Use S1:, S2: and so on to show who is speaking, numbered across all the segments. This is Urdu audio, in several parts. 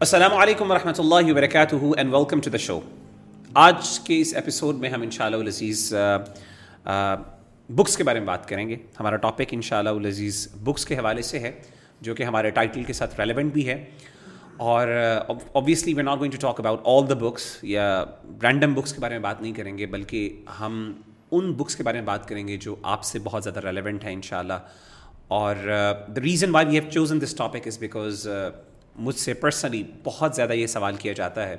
S1: السلام علیکم ورحمۃ اللہ وبرکاتہ and welcome to the show آج کے اس ایپیسوڈ میں ہم ان شاء اللہ عزیز بکس کے بارے میں بات کریں گے. ہمارا ٹاپک ان شاء اللہ عزیز بکس کے حوالے سے ہے، جو کہ ہمارے ٹائٹل کے ساتھ ریلیونٹ بھی ہے. اور obviously we not going to talk about all the books یا رینڈم بکس کے بارے میں بات نہیں کریں گے، بلکہ ہم ان بکس کے بارے میں بات کریں گے جو آپ سے بہت زیادہ ریلیونٹ ہیں ان شاء اللہ اور the reason why we have chosen this topic is because مجھ سے پرسنلی بہت زیادہ یہ سوال کیا جاتا ہے۔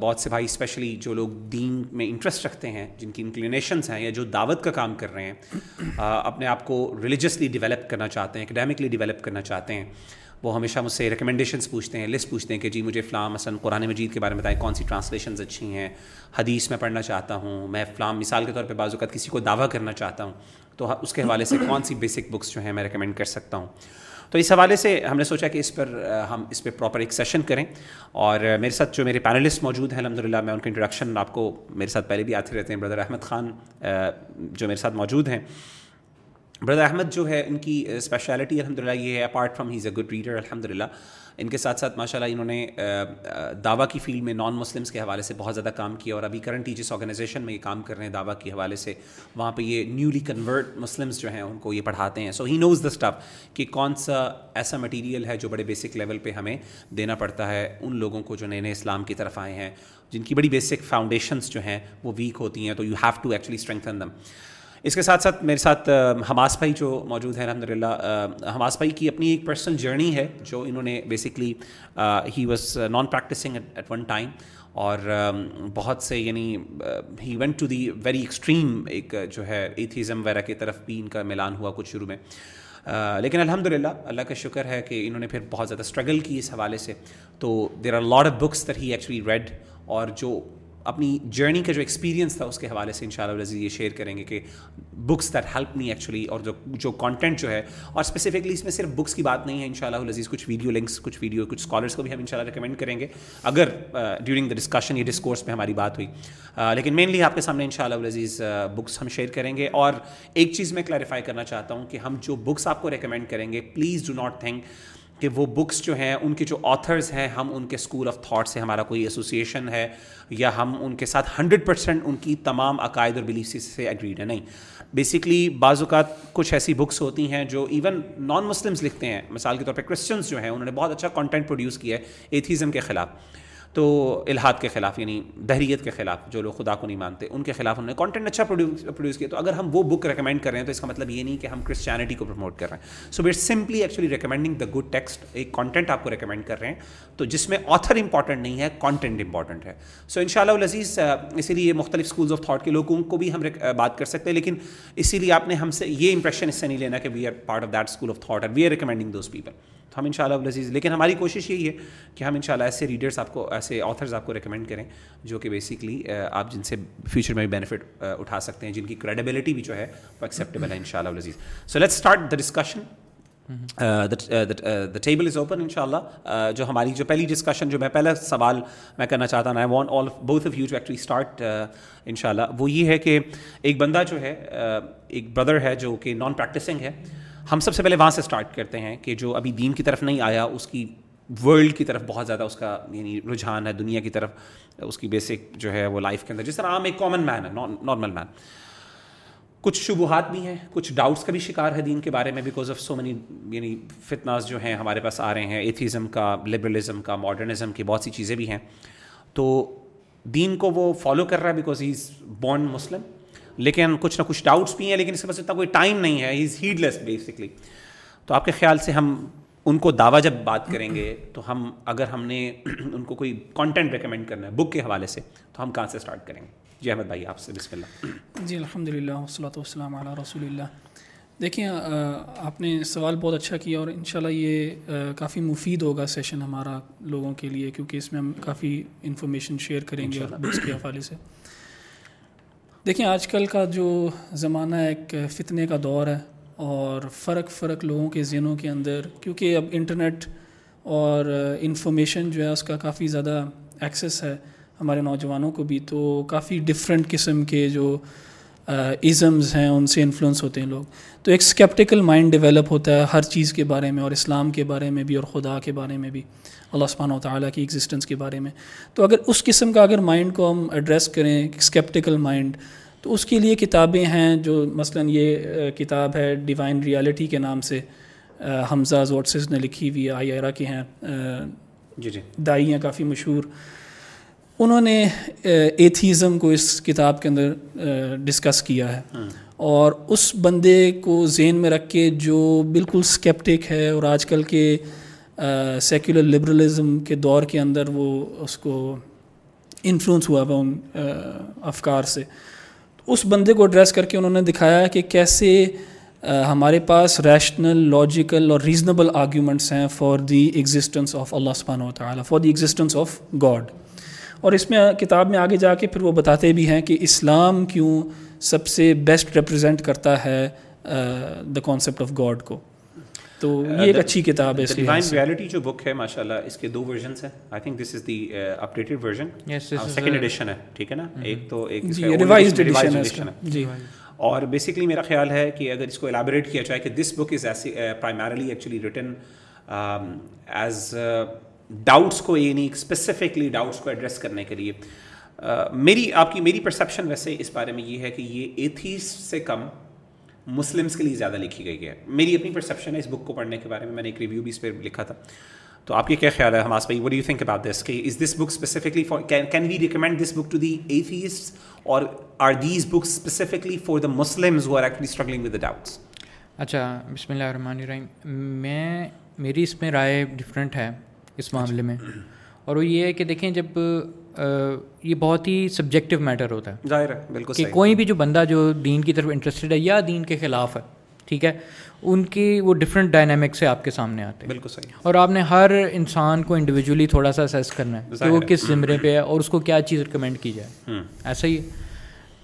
S1: بہت سے بھائی اسپیشلی جو لوگ دین میں انٹرسٹ رکھتے ہیں، جن کی انکلینیشنس ہیں یا جو دعوت کا کام کر رہے ہیں اپنے آپ کو ریلیجسلی ڈیولپ کرنا چاہتے ہیں اکیڈیمکلی ڈیولپ کرنا چاہتے ہیں۔ وہ ہمیشہ مجھ سے ریکمنڈیشنس پوچھتے ہیں لسٹ پوچھتے ہیں کہ جی مجھے فلام مثلاً قرآن مجید کے بارے میں بتائیں، کون سی ٹرانسلیشنز اچھی ہیں؟ حدیث میں پڑھنا چاہتا ہوں، میں فلام مثال کے طور پہ بعض اوقات کسی کو دعویٰ کرنا چاہتا ہوں۔ تو اس کے حوالے سے کون سی بیسک بکس جو ہیں میں ریکمینڈ کر سکتا ہوں۔ تو اس حوالے سے ہم نے سوچا کہ اس پر ہم اس پہ پراپر ایک سیشن کریں۔ اور میرے ساتھ جو میرے پینلسٹ موجود ہیں الحمد للہ میں ان کا انٹروڈکشن آپ کو میرے ساتھ پہلے بھی آتے رہتے ہیں۔ بردر احمد خان جو میرے ساتھ موجود ہیں۔ بردر احمد جو ہے، ان کی اسپیشلٹی الحمد للہ یہ ہے apart from he is a good reader الحمد للہ ان کے ساتھ ساتھ ماشاء اللہ انہوں نے دعویٰ کی فیلڈ میں نان مسلمس کے حوالے سے بہت زیادہ کام کیا اور ابھی کرنٹ جس آرگنائزیشن میں یہ کام کر رہے ہیں دعویٰ کے حوالے سے۔ وہاں پہ یہ نیولی کنورٹ مسلمس جو ہیں ان کو یہ پڑھاتے ہیں۔ سو ہی نوز دا اسٹف کہ کون سا ایسا مٹیریل ہے جو بڑے بیسک لیول پہ ہمیں دینا پڑتا ہے۔ ان لوگوں کو جو نئے نئے اسلام کی طرف آئے ہیں، جن کی بڑی بیسک فاؤنڈیشنس جو ہیں وہ ویک ہوتی ہیں تو you have to actually strengthen them اس کے ساتھ ساتھ میرے ساتھ حماس بھائی جو موجود ہیں الحمد للہ حماس بھائی کی اپنی ایک پرسنل جرنی ہے، جو انہوں نے basically he was non practicing at one time اور بہت سے یعنی he went to the very extreme ایک جو ہے ایتھیزم وغیرہ کی طرف بھی ان کا میلان ہوا کچھ شروع میں۔ لیکن الحمد للہ اللہ کا شکر ہے کہ انہوں نے پھر بہت زیادہ اسٹرگل کی اس حوالے سے۔ تو there are lot of books there he actually read اور جو اپنی جرنی کا جو ایکسپیرینس تھا اس کے حوالے سے ان شاء اللہ یہ شیئر کریں گے کہ books that help me actually اور جو جو کانٹینٹ جو ہے اور اسپیسیفکلی اس میں صرف بکس کی بات نہیں ہے ان شاء اللہ عزیز کچھ ویڈیو لنکس کچھ ویڈیو کچھ اسکالرس کو بھی ہم ان شاء اللہ ریکمینڈ کریں گے۔ اگر ڈیورنگ دا ڈسکشن یا ڈسکورس میں ہماری بات ہوئی۔ لیکن مینلی آپ کے سامنے ان شاء اللہ عزیز بکس ہم شیئر کریں گے اور ایک چیز میں کلیریفائی کرنا چاہتا ہوں کہ ہم جو بکس آپ کو ریکمینڈ کریں گے پلیز ڈو ناٹ تھنک کہ وہ بکس جو ہیں، ان کے جو آتھرز ہیں، ہم ان کے اسکول آف تھاٹ سے ہمارا کوئی ایسوسیشن ہے یا ہم ان کے ساتھ ہنڈریڈ پرسینٹ ان کی تمام عقائد اور بلیفس سے ایگریڈ ہے نہیں. بیسکلی بعض اوقات کچھ ایسی بکس ہوتی ہیں جو ایون نان مسلمس لکھتے ہیں. مثال کے طور پہ کرسچنس جو ہیں، انہوں نے بہت اچھا کانٹینٹ پروڈیوس کیا ہے ایتھیزم کے خلاف. تو الحاد کے خلاف یعنی دہریت کے خلاف جو لوگ خدا کو نہیں مانتے، ان کے خلاف انہوں نے کانٹینٹ اچھا پروڈیوس کیا۔ تو اگر ہم وہ بک ریکمینڈ کر رہے ہیں تو اس کا مطلب یہ نہیں کہ ہم کرسچینٹی کو پروموٹ کر رہے ہیں۔ So we're simply actually recommending the good text ایک کانٹینٹ آپ کو ریکمینڈ کر رہے ہیں۔ تو جس میں آتھر امپارٹنٹ نہیں ہے کانٹینٹ امپارٹنٹ ہے۔ سو ان شاء اللہ عزیز اسی لیے مختلف اسکولز آف تھاٹ کے لوگوں کو بھی ہم بات کر سکتے ہیں۔ لیکن اسی لیے آپ نے ہم سے یہ امپریشن اس سے نہیں لینا کہ we are part of that school of thought we are recommending those people تو ہم ان شاء اللہ عزیز لیکن ہماری کوشش یہی ہے کہ ہم ان شاء اللہ ایسے ریڈرس آپ کو ایسے آتھرز آپ کو ریکمینڈ کریں جو کہ بیسکلی آپ جن سے فیوچر میں بھی بینیفٹ اٹھا سکتے ہیں جن کی کریڈیبلٹی بھی جو ہے وہ ایکسیپٹیبل ہے ان شاء اللہ Aziz so let start the discussion the table is open ان شاء اللہ جو ہماری جو پہلی ڈسکشن جو میں پہلا سوال میں کرنا چاہتا ہوں I want all both of you to actually start ان شاء اللہ وہ یہ ہے کہ ایک بندہ جو ہے ایک بردر ہے جو کہ نان پریکٹسنگ ہے۔ ہم سب سے پہلے وہاں سے اسٹارٹ کرتے ہیں کہ جو ابھی دین کی طرف نہیں آیا، اس کی ورلڈ کی طرف بہت زیادہ اس کا یعنی رجحان ہے، دنیا کی طرف اس کی بیسک جو ہے وہ لائف کے اندر۔ جس طرح عام ایک کامن مین ہے نارمل مین کچھ شبہات بھی ہیں، کچھ ڈاؤٹس کا بھی شکار ہے دین کے بارے میں بیکاز آف سو منی یعنی فتناز جو ہیں ہمارے پاس آ رہے ہیں۔ ایتھیزم کا لبرلزم کا ماڈرنزم کی بہت سی چیزیں بھی ہیں۔ تو دین کو وہ فالو کر رہا ہے بیکاز ہی از بورن مسلم لیکن کچھ نہ کچھ ڈاؤٹس بھی ہیں لیکن اس کے پاس اتنا کوئی ٹائم نہیں ہے از ہیڈ لیس بیسکلی تو آپ کے خیال سے ہم ان کو دعویٰ جب بات کریں گے تو ہم اگر ہم نے ان کو کوئی کانٹینٹ ریکمینڈ کرنا ہے بک کے حوالے سے تو ہم کہاں سے اسٹارٹ کریں گے؟ جی احمد بھائی آپ سے بسم اللہ۔
S2: جی الحمد للہ وصلاۃ والسلام علیہ رسول اللہ۔ دیکھیں آپ نے سوال بہت اچھا کیا اور ان شاء اللہ یہ کافی مفید ہوگا سیشن ہمارا لوگوں کے لیے کیونکہ اس میں ہم کافی انفارمیشن شیئر کریں گے بکس کے حوالے سے۔ دیکھیں، آج کل کا جو زمانہ ایک فتنے کا دور ہے اور فرق فرق لوگوں کے ذہنوں کے اندر، کیونکہ اب انٹرنیٹ اور انفارمیشن جو ہے، اس کا کافی زیادہ ایکسیس ہے ہمارے نوجوانوں کو بھی۔ تو کافی ڈفرینٹ قسم کے جو ازمز ہیں، ان سے انفلوئنس ہوتے ہیں لوگ۔ تو ایک اسکیپٹیکل مائنڈ ڈیولپ ہوتا ہے ہر چیز کے بارے میں اور اسلام کے بارے میں بھی اور خدا کے بارے میں بھی۔ اللہ سبحانہ و تعالیٰ کی ایگزسٹنس کے بارے میں۔ تو اگر اس قسم کا اگر مائنڈ کو ہم ایڈریس کریں اسکیپٹیکل مائنڈ تو اس کے لیے کتابیں ہیں جو مثلا یہ کتاب ہے ڈیوائن ریالٹی کے نام سے۔ حمزہ زورسز نے لکھی ہوئی آئی ایرا کے ہیں۔
S1: جی جی۔
S2: دائی ہیں کافی مشہور۔ انہوں نے ایتھیزم کو اس کتاب کے اندر ڈسکس کیا ہے۔ اور اس بندے کو ذہن میں رکھ کے جو بالکل اسکیپٹک ہے اور آج کل کے سیکولر لبرلزم کے دور کے اندر وہ اس کو انفلوئنس ہوا ہوا ان افکار سے۔ اس بندے کو ایڈریس کر کے انہوں نے دکھایا کہ کیسے ہمارے پاس ریشنل لاجیکل اور ریزنیبل آرگیومنٹس ہیں فار دی ایگزسٹنس آف اللہ سبحانہ و تعالیٰ for the existence of God اور اس میں کتاب میں آگے جا کے پھر وہ بتاتے بھی ہیں کہ اسلام کیوں سب سے بیسٹ ریپرزینٹ کرتا ہے دا کانسیپٹ آف گاڈ کو۔ تو یہ ایک اچھی کتاب ہے
S1: ڈیوائن ریالٹی جو بک ہے ماشاء اللہ اس کے دو ورژنس ہیں۔ I think this is the updated version second edition ہے ٹھیک ہے نا؟ ایک تو ایک
S2: ریوائزڈ ایڈیشن ہے جی۔
S1: اور بیسکلی میرا خیال ہے کہ اگر اس کو الیبوریٹ کیا جائے کہ دس بک از ایسی primarily actually written as doubts کو یہ نہیں اسپیسیفکلی ڈاؤٹس کو ایڈریس کرنے کے لیے۔ میری آپ کی میری پرسیپشن ویسے اس بارے میں یہ ہے کہ یہ ایتھیس سے کم مسلمس کے لیے زیادہ لکھی گئی ہے۔ میری اپنی پرسیپشن ہے اس بک کو پڑھنے کے بارے میں میں نے ایک ریویو بھی اس پہ لکھا تھا۔ تو آپ کے کیا خیال ہے حماس بھائی؟ What you think about this کہ is this book specifically for can we recommend this book to the atheist اور are these books specifically for the Muslims who are actually struggling with the doubts
S3: اچھا بسم اللہ الرحمن الرحیم۔ میں، میری اس میں رائے ڈفرینٹ ہے اس معاملے میں۔ اور وہ یہ ہے کہ دیکھیں، جب یہ بہت ہی سبجیکٹو میٹر ہوتا ہے۔
S1: ظاہر ہے بالکل
S3: کہ کوئی بھی جو بندہ جو دین کی طرف انٹرسٹیڈ ہے یا دین کے خلاف ہے ٹھیک ہے ان کی وہ ڈفرینٹ ڈائنامک سے آپ کے سامنے آتے ہیں۔
S1: بالکل صحیح۔
S3: اور آپ نے ہر انسان کو انڈیویجولی تھوڑا سا اسیس کرنا ہے کہ وہ کس زمرے پہ ہے اور اس کو کیا چیز ریکمینڈ کی جائے۔ ایسا ہی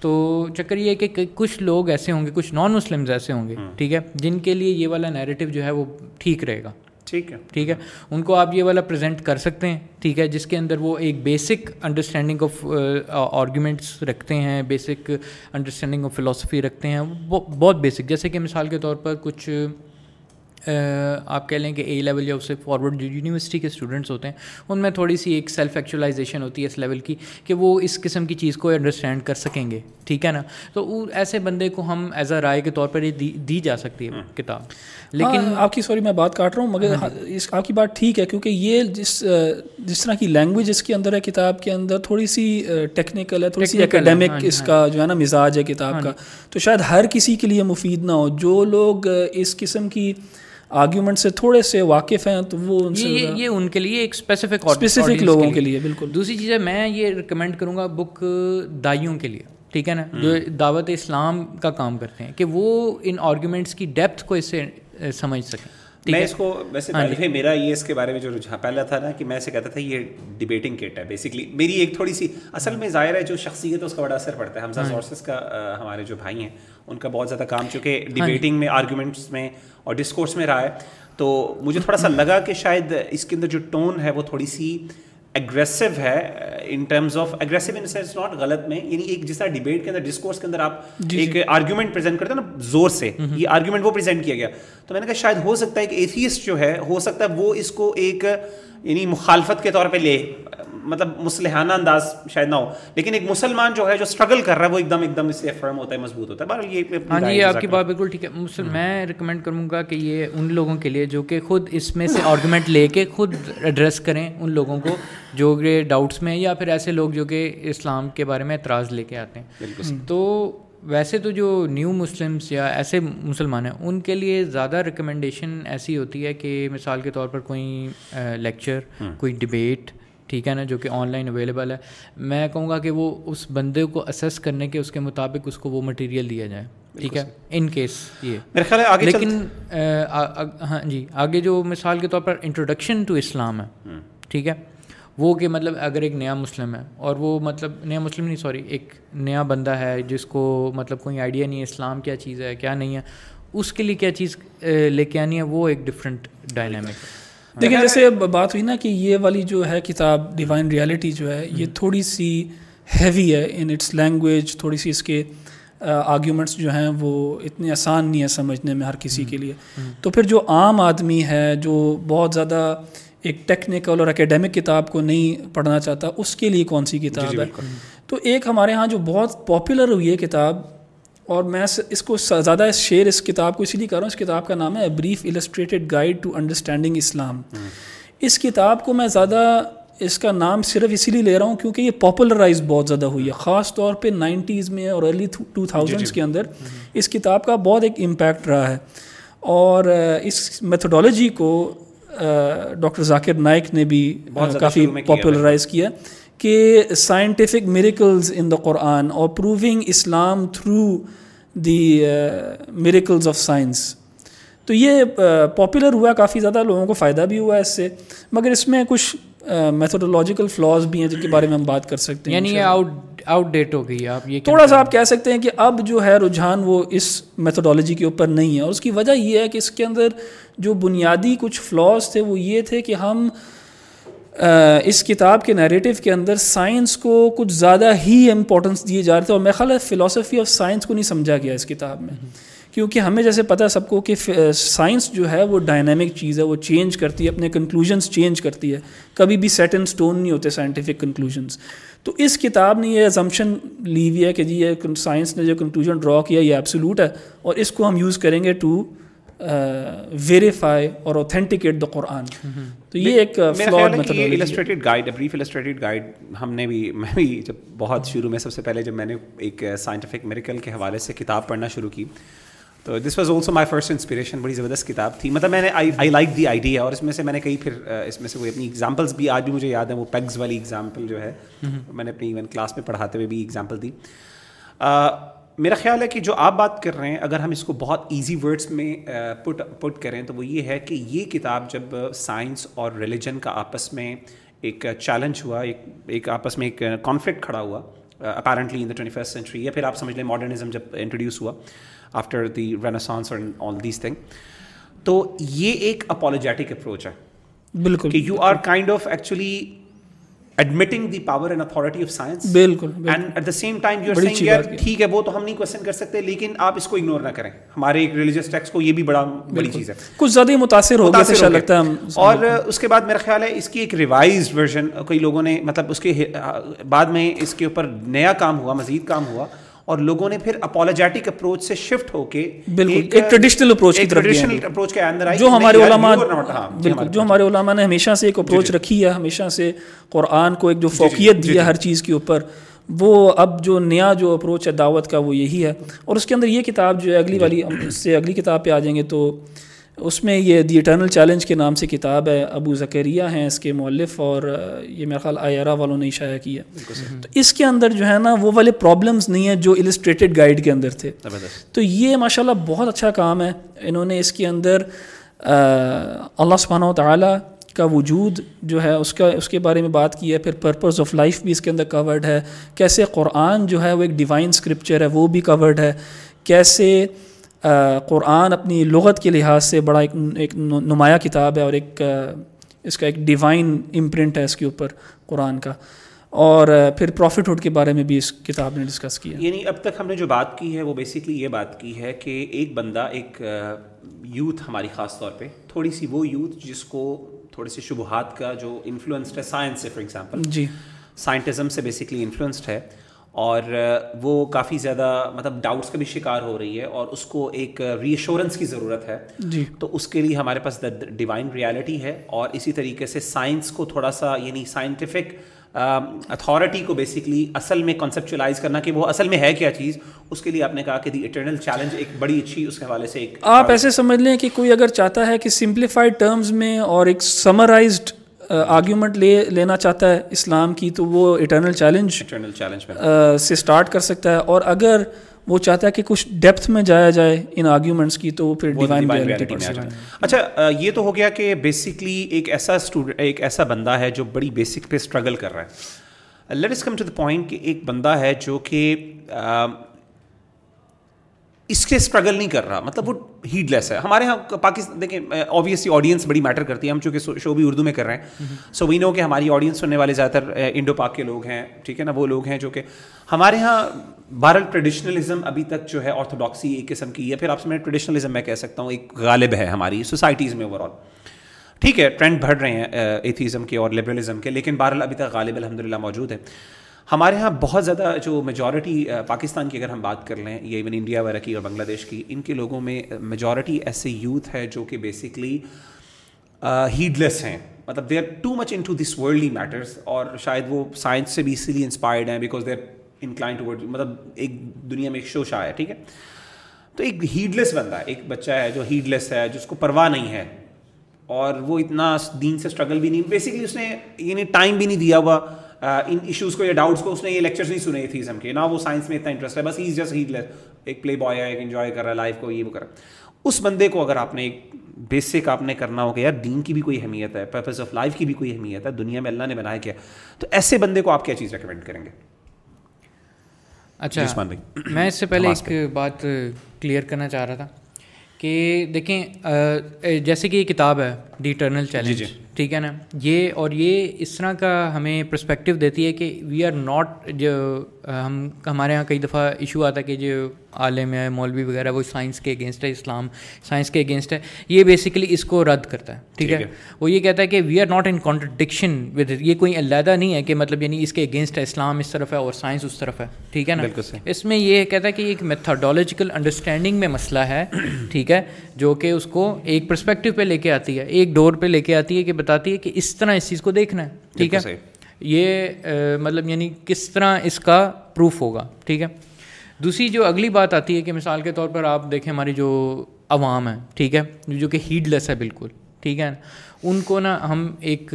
S3: تو چکر یہ ہے کہ کچھ لوگ ایسے ہوں گے کچھ نان مسلمز ایسے ہوں گے ٹھیک ہے جن کے لیے یہ والا نیریٹو جو ہے وہ ٹھیک رہے گا۔
S1: ٹھیک ہے۔
S3: ٹھیک ہے۔ ان کو آپ یہ والا پریزنٹ کر سکتے ہیں، ٹھیک ہے، جس کے اندر وہ ایک بیسک انڈرسٹینڈنگ آف آرگومنٹس رکھتے ہیں بیسک انڈرسٹینڈنگ آف فلاسفی رکھتے ہیں۔ بہت بیسک جیسے کہ مثال کے طور پر کچھ آپ کہہ لیں کہ اے لیول یا اس سے فارورڈ جو یونیورسٹی کے اسٹوڈنٹس ہوتے ہیں، ان میں تھوڑی سی ایک سیلف ایکچولائزیشن ہوتی ہے اس لیول کی، کہ وہ اس قسم کی چیز کو انڈرسٹینڈ کر سکیں گے۔ ٹھیک ہے نا؟ تو ایسے بندے کو ہم ایز اے رائے کے طور پر دی جا سکتی ہے کتاب۔
S2: لیکن آپ کی سوری میں بات کاٹ رہا ہوں مگر اس آپ کی بات ٹھیک ہے کیونکہ یہ جس جس طرح کی لینگویج اس کے اندر ہے کتاب کے اندر تھوڑی سی ٹیکنیکل ہے تھوڑی سی اکیڈیمک اس کا جو ہے نا مزاج ہے کتاب کا۔ تو شاید ہر کسی کے لیے مفید نہ ہو۔ جو لوگ اس قسم کی آرگیومنٹ سے تھوڑے سے واقف ہیں تو وہ
S3: یہ ان کے لیے ایک اسپیسیفک
S2: اسپیسیفک لوگوں کے لیے بالکل۔
S3: دوسری چیز ہے میں یہ ریکمینڈ کروں گا بک دائیوں کے لیے۔ ٹھیک ہے نا جو دعوت اسلام کا کام کرتے ہیں کہ وہ ان آرگیومنٹس کی ڈیپتھ کو اس سے سمجھ سکیں۔
S1: میں اس کو ویسے پہلے میرا یہ اس کے بارے میں جو رجحان پہلا تھا نا کہ میں اسے کہتا تھا یہ ڈبیٹنگ کٹ ہے بیسکلی میری ایک تھوڑی سی اصل میں ظاہر ہے جو شخصیت ہے اس کا بڑا اثر پڑتا ہے۔ حمزہ سورسز کا ہمارے جو بھائی ہیں ان کا بہت زیادہ کام چونکہ ڈبیٹنگ میں آرگومنٹس میں اور ڈسکورس میں رہا ہے۔ تو مجھے تھوڑا سا لگا کہ شاید اس کے اندر جو ٹون ہے وہ تھوڑی سی اگریسو ہے in terms of aggressive in sense not غلط میں یعنی ایک جس طرح ڈبیٹ کے اندر ڈسکورس کے اندر آپ ایک آرگیومنٹ پریزنٹ کرتے ہیں نا زور سے یہ آرگیومنٹ وہ پریزنٹ کیا گیا۔ تو میں نے کہا شاید ہو سکتا ہے کہ ایتھیسٹ جو ہے ہو سکتا ہے وہ اس کو ایک یعنی مخالفت کے طور پہ لے مطلب مسلحانہ انداز شاید نہ ہو لیکن ایک مسلمان جو ہے جو اسٹرگل کر رہا ہے وہ ایک دم ایک دم اس سے فرم ہوتا ہے مضبوط ہوتا ہے۔ بہرحال یہ
S3: ہاں جی آپ کی بات بالکل ٹھیک ہے۔ میں ریکمینڈ کروں گا کہ یہ ان لوگوں کے لیے جو کہ خود اس میں سے آرگومنٹ لے کے خود ایڈریس کریں ان لوگوں کو جو کہ ڈاؤٹس میں یا پھر ایسے لوگ جو کہ اسلام کے بارے میں اعتراض لے کے آتے ہیں۔ تو ویسے تو جو نیو مسلمس یا ایسے مسلمان ہیں ان کے لیے زیادہ ریکمنڈیشن ایسی ہوتی ہے کہ مثال کے طور پر کوئی لیکچر کوئی ڈبیٹ ٹھیک ہے نا جو کہ آن لائن اویلیبل ہے۔ میں کہوں گا کہ وہ اس بندے کو اسیس کرنے کے اس کے مطابق اس کو وہ مٹیریل دیا جائے۔ ٹھیک ہے؟ ان کیس یہ۔ لیکن ہاں جی آگے جو مثال کے طور پر انٹروڈکشن ٹو اسلام ہے۔ ٹھیک ہے؟ وہ کہ مطلب اگر ایک نیا مسلم ہے اور وہ مطلب نیا مسلم نہیں سوری ایک نیا بندہ ہے جس کو مطلب کوئی آئیڈیا نہیں ہے اسلام کیا چیز ہے کیا نہیں ہے اس کے لیے کیا چیز لے کے آنی ہے وہ ایک ڈفرینٹ ڈائنامک
S2: دیکھیں جیسے بات ہوئی نا کہ یہ والی جو ہے کتاب ڈیوائن ریالٹی جو ہے یہ تھوڑی سی ہیوی ہے ان اٹس لینگویج تھوڑی سی اس کے آرگیومنٹس جو ہیں وہ اتنے آسان نہیں ہے سمجھنے میں ہر کسی کے لیے۔ تو پھر جو عام آدمی ہے جو بہت زیادہ ایک ٹیکنیکل اور اکیڈیمک کتاب کو نہیں پڑھنا چاہتا اس کے لیے کون سی کتاب ہے؟ تو ایک ہمارے ہاں جو بہت پاپولر ہوئی ہے کتاب اور میں اس کو زیادہ شیئر اس کتاب کو اسی لیے کر رہا ہوں اس کتاب کا نام ہے brief illustrated guide to understanding اسلام اس کتاب کو میں زیادہ اس کا نام صرف اسی لیے لے رہا ہوں کیونکہ یہ پاپولرائز بہت زیادہ ہوئی ہے خاص طور پہ نائنٹیز میں اور ارلی ٹو تھاؤزنڈس کے اندر۔ اس کتاب کا بہت ایک امپیکٹ رہا ہے۔ اور اس میتھڈالوجی کو ڈاکٹر ذاکر نائک نے بھی کافی پاپولرائز کیا۔ کہ سائنٹیفک میریکلز ان دا قرآن اور proving Islam through the miracles of science تو یہ پاپولر ہوا کافی زیادہ لوگوں کو فائدہ بھی ہوا ہے اس سے مگر اس میں کچھ میتھڈولوجیکل فلاز بھی ہیں جن کے بارے میں ہم بات کر سکتے ہیں
S3: یعنی یہ آؤٹ آؤٹ ڈیٹ ہو گئی آپ یہ
S2: تھوڑا سا آپ کہہ سکتے ہیں کہ اب جو ہے رجحان وہ اس میتھڈالوجی کے اوپر نہیں ہے اور اس کی وجہ یہ ہے کہ اس کے اندر جو بنیادی کچھ فلاز تھے وہ یہ تھے کہ ہم اس کتاب کے نیریٹو کے اندر سائنس کو کچھ زیادہ ہی امپورٹنس دیے جا رہے تھے اور میں خیال ہے فلاسفی آف سائنس کو نہیں سمجھا گیا اس کتاب میں۔ کیونکہ ہمیں جیسے پتہ ہے سب کو کہ سائنس جو ہے وہ ڈائنامک چیز ہے، وہ چینج کرتی ہے، اپنے کنکلوژنس چینج کرتی ہے۔ کبھی بھی سیٹ اینڈ اسٹون نہیں ہوتے سائنٹیفک کنکلوژنس تو اس کتاب نے یہ ایزمپشن لی ہوئی ہے کہ جی یہ سائنس نے جو کنکلوژن ڈرا کیا، یہ ایبسولوٹ ہے اور اس کو ہم یوز کریں گے ٹو ویریفائی اور اوتھینٹیکیٹ دا قرآن تو یہ ایک
S1: illustrated guide brief illustrated guide ہم نے بھی میں بھی جب بہت شروع میں سب سے پہلے جب میں نے ایک سائنٹیفک میریکل کے حوالے سے کتاب پڑھنا شروع کی تو this was also my first inspiration بڑی زبردست کتاب تھی۔ مطلب میں نے آئی لائک دی آئیڈیا اور اس میں سے میں نے کئی پھر اس میں سے کوئی اپنی ایگزامپلس بھی آج بھی مجھے یاد ہیں وہ پیگز والی ایگزامپل جو ہے میں نے اپنی ایون کلاس میں پڑھاتے ہوئے بھی ایگزامپل دی۔ میرا خیال ہے کہ جو آپ بات کر رہے ہیں اگر ہم اس کو بہت ایزی ورڈس میں پٹ پٹ کریں تو وہ یہ ہے کہ یہ کتاب جب سائنس اور ریلیجن کا آپس میں ایک چیلنج ہوا ایک ایک آپس میں ایک کانفلکٹ کھڑا ہوا apparently in the twenty first century یا پھر آپ سمجھ لیں ماڈرنزم جب انٹروڈیوس ہوا آفٹر دی رینسانس اور آل دیز تھنگ تو یہ ایک اپالوجیٹک اپروچ ہے
S2: بالکل۔
S1: کہ you are kind of actually admitting the power and authority of science
S2: بالکل
S1: and at the same time you are یار ٹھیک ہے وہ تو ہم نہیں کوشچن کر سکتے لیکن آپ اس کو اگنور نہ کریں۔ ہمارے ایک ریلیجیس ٹیکس کو یہ بھی بڑا بڑی چیز ہے۔
S2: کچھ زیادہ ہی متاثر ہو گیا لگتا ہے
S1: اور اس کے بعد میرا خیال ہے اس کی ایک ریوائزڈ ورژن کئی لوگوں نے مطلب اس کے بعد میں اس کے اوپر نیا کام ہوا مزید کام ہوا۔ اور لوگوں نے پھر اپالوجیٹک اپروچ سے شفٹ ہو کے
S2: بالکل ایک ٹریڈیشنل اپروچ کی
S1: ٹریڈیشنل اپروچ کے اندر
S2: جو ہمارے علماء بالکل جو ہمارے علماء نے ہمیشہ سے ایک اپروچ رکھی ہے ہمیشہ سے قرآن کو ایک جو فوقیت دی ہے ہر چیز کے اوپر وہ اب جو نیا جو اپروچ ہے دعوت کا وہ یہی ہے۔ اور اس کے اندر یہ کتاب جو ہے اگلی والی اس سے اگلی کتاب پہ آ جائیں گے تو اس میں یہ دی اٹرنل چیلنج کے نام سے کتاب ہے ابو ذکریہ ہیں اس کے مولف اور یہ میرا خیال آئرہ والوں نے شائع کی ہے۔ تو اس کے اندر جو ہے نا وہ والے پرابلمس نہیں ہیں جو السٹریٹڈ گائیڈ کے اندر تھے۔ تو یہ ماشاء اللہ بہت اچھا کام ہے۔ انہوں نے اس کے اندر اللہ سبحانہ و تعالیٰ کا وجود جو ہے اس کا اس کے بارے میں بات کی ہے۔ پھر پرپز آف لائف بھی اس کے اندر کورڈ ہے۔ کیسے قرآن جو ہے وہ ایک ڈیوائن اسکرپچر ہے وہ بھی کورڈ ہے۔ کیسے قرآن اپنی لغت کے لحاظ سے بڑا ایک ایک نمایاں کتاب ہے اور ایک اس کا ایک ڈیوائن امپرنٹ ہے اس کے اوپر قرآن کا۔ اور پھر پروفٹ ہوڈ کے بارے میں بھی اس کتاب نے ڈسکس کیا۔
S1: یعنی اب تک ہم نے جو بات کی ہے وہ بیسکلی یہ بات کی ہے کہ ایک بندہ ایک یوتھ ہماری خاص طور پہ تھوڑی سی وہ یوتھ جس کو تھوڑے سے شبہات کا جو انفلوئنسڈ ہے سائنس سے فار ایگزامپل
S2: جی۔
S1: سائنٹزم سے بیسکلی انفلوئنسڈ ہے۔ اور وہ کافی زیادہ مطلب ڈاؤٹس کا بھی شکار ہو رہی ہے اور اس کو ایک ری ایشورنس کی ضرورت ہے۔
S2: جی۔
S1: تو اس کے لیے ہمارے پاس ڈیوائن ریالٹی ہے اور اسی طریقے سے سائنس کو تھوڑا سا یعنی سائنٹیفک اتھارٹی کو بیسکلی اصل میں کنسیپچلائز کرنا کہ وہ اصل میں ہے کیا چیز اس کے لیے آپ نے کہا کہ دی اٹرنل چیلنج ایک بڑی اچھی اس کے حوالے سے ایک
S2: آپ ایسے سمجھ لیں کہ کوئی اگر چاہتا ہے کہ سمپلیفائڈ ٹرمز میں اور ایک سمرائزڈ آرگیومنٹ لے لینا چاہتا ہے اسلام کی تو وہ اٹرنل چیلنج سے اسٹارٹ کر سکتا ہے۔ اور اگر وہ چاہتا ہے کہ کچھ ڈیپتھ میں جایا جائے ان آرگیومنٹس کی تو پھر ڈیوائن
S1: اچھا یہ تو ہو گیا کہ بیسکلی ایک ایسا اسٹوڈنٹ ایک ایسا بندہ ہے جو بڑی بیسک پہ اسٹرگل کر رہا ہے۔ Let us come to the point کہ ایک بندہ ہے جو کہ اس کے اسٹرگل نہیں کر رہا۔ مطلب وہ ہیڈ لیس ہے۔ ہمارے یہاں پاکستان دیکھیں آبویسلی آڈینس بڑی میٹر کرتی ہے۔ ہم چونکہ شو بھی اردو میں کر رہے ہیں۔ سو وی نو کہ ہماری آڈینس سننے والے زیادہ تر انڈو پاک کے لوگ ہیں۔ ٹھیک ہے نا؟ وہ لوگ ہیں جو کہ ہمارے یہاں بہرحال ٹریڈیشنلزم ابھی تک جو ہے آرتھوڈاکسی ایک قسم کی ہے۔ پھر آپ سے میں ٹریڈیشنلزم میں کہہ سکتا ہوں، ایک غالب ہے ہماری سوسائٹیز میں اوور آل ٹھیک ہے ٹرینڈ بڑھ رہے ہیں ایتھیزم کے اور لبرلزم کے، لیکن بہرحال ابھی تک غالب الحمد للہ موجود ہے۔ ہمارے یہاں بہت زیادہ جو میجورٹی پاکستان کی اگر ہم بات کر لیں، یا ایون انڈیا وغیرہ کی اور بنگلہ دیش کی، ان کے لوگوں میں میجورٹی ایسے یوتھ ہے جو کہ بیسکلی ہیڈ لیس ہیں۔ مطلب they are too much into this worldly matters اور شاید وہ سائنس سے بھی اسی لیے انسپائرڈ ہیں because they are inclined to مطلب ایک دنیا میں ایک شو شاہ ہے، ٹھیک ہے؟ تو ایک ہیڈ لیس بندہ ہے ایک بچہ ہے جو ہیڈ لیس ہے، جس کو پرواہ نہیں ہے اور وہ اتنا دین سے اسٹرگل بھی نہیں بیسکلی اس نے یعنی ٹائم بھی نہیں دیا ہوا۔ ان ایشوز کو یا ڈاؤٹس کو اس نے یہ لیکچرس نہیں سنے تھے کے۔ نہ وہ سائنس میں اتنا انٹرسٹ ہے بس ایز جسٹ لیس ایک پلے بوائے ہے ایک انجوائے کر رہا ہے لائف کو یہ وہ کر رہا ہے۔ اس بندے کو اگر آپ نے ایک بیسک آپ نے کرنا ہوگا یار دین کی بھی کوئی اہمیت ہے پرپز آف لائف کی بھی کوئی اہمیت ہے دنیا میں اللہ نے بنایا کیا تو ایسے بندے کو آپ کیا چیز ریکمینڈ کریں گے؟
S3: اچھا میں اس سے پہلے ایک بات کلیئر کرنا چاہ رہا تھا کہ دیکھیں جیسے کہ یہ کتاب ہے دی ٹرنل چیلنج ٹھیک ہے نا؟ یہ اور یہ اس طرح کا ہمیں پرسپیکٹیو دیتی ہے کہ وی آر ناٹ جو ہم ہمارے یہاں کئی دفعہ ایشو آتا ہے کہ جو عالم ہے مولوی وغیرہ وہ سائنس کے اگینسٹ ہے اسلام سائنس کے اگینسٹ ہے یہ بیسیکلی اس کو رد کرتا ہے ٹھیک ہے؟ وہ یہ کہتا ہے کہ we are not in contradiction with یہ کوئی علیحدہ نہیں ہے کہ مطلب یعنی اس کے اگینسٹ ہے اسلام اس طرف ہے اور سائنس اس طرف ہے ٹھیک ہے نا؟ اس میں یہ کہتا ہے کہ ایک میتھڈولوجیکل انڈرسٹینڈنگ میں مسئلہ ہے ٹھیک ہے جو کہ اس کو ایک پرسپیکٹیو پہ لے کے آتی ہے ایک ڈور پہ لے کے آتی ہے کہ بتاتی ہے کہ اس طرح اس چیز کو دیکھنا ہے ٹھیک ہے؟ یہ مطلب یعنی کس طرح اس کا پروف ہوگا ٹھیک ہے؟ دوسری جو اگلی بات آتی ہے کہ مثال کے طور پر آپ دیکھیں ہماری جو عوام ہے ٹھیک ہے؟ جو کہ ہیڈ لیس ہے بالکل ٹھیک ہے؟ ان کو نا ہم ایک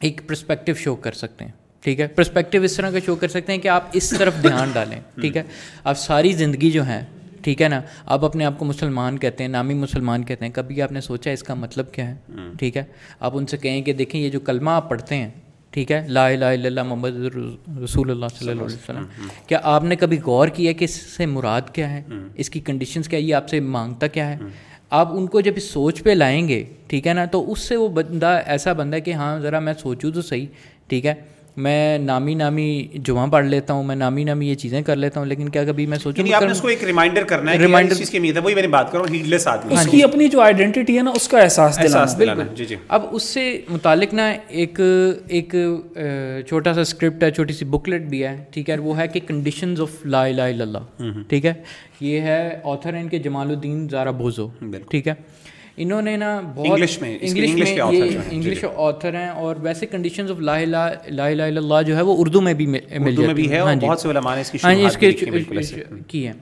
S3: ایک پرسپیکٹیو شو کر سکتے ہیں ٹھیک ہے؟ پرسپیکٹیو اس طرح کا شو کر سکتے ہیں کہ آپ اس طرف دھیان ڈالیں ٹھیک ہے؟ آپ ساری زندگی جو ہے ٹھیک ہے نا؟ آپ اپنے آپ کو مسلمان کہتے ہیں نامی مسلمان کہتے ہیں۔ کبھی آپ نے سوچا اس کا مطلب کیا ہے؟ ٹھیک ہے۔ آپ ان سے کہیں کہ دیکھیں یہ جو کلمہ آپ پڑھتے ہیں ٹھیک ہے؟ لا الہ الا اللہ محمد رسول اللہ صلی اللہ علیہ وسلم۔ کیا آپ نے کبھی غور کیا کہ اس سے مراد کیا ہے؟ اس کی کنڈیشنز کیا یہ آپ سے مانگتا کیا ہے؟ آپ ان کو جب اس سوچ پہ لائیں گے ٹھیک ہے نا؟ تو اس سے وہ بندہ ایسا بندہ ہے کہ ہاں ذرا میں سوچوں تو صحیح ٹھیک ہے؟ میں نامی نامی جمعہ پڑھ لیتا ہوں میں نامی نامی یہ چیزیں کر لیتا ہوں لیکن کیا کبھی میں سوچوں
S1: یعنی آپ نے اس کو ایک ریمائنڈر کرنا ہے ریمائنڈر کی امید ہے وہی میں نے بات کروں ہیڈ لیس آدمی
S2: اس کی اپنی جو آئیڈینٹی ہے نا اس کا احساس
S1: احساس دلانا جی جی۔
S3: اب اس سے متعلق نا ایک ایک چھوٹا سا اسکرپٹ ہے چھوٹی سی بکلیٹ بھی ہے ٹھیک ہے؟ وہ ہے کہ کنڈیشنز آف لا الہ الا اللہ ٹھیک ہے؟ یہ ہے آتھر ان کے جمال الدین زارا بوزو۔ ٹھیک ہے؟ انہوں نے نا بہت
S1: انگلش میں
S3: انگلش میں انگلش آتھر ہیں اور ویسے کنڈیشنز آف لا الہ الا اللہ جو ہے وہ اردو میں بھی مل جاتی
S1: ہے ہاں بہت سے علماء نے اس کی ہاں جی اس کے
S3: کی ہے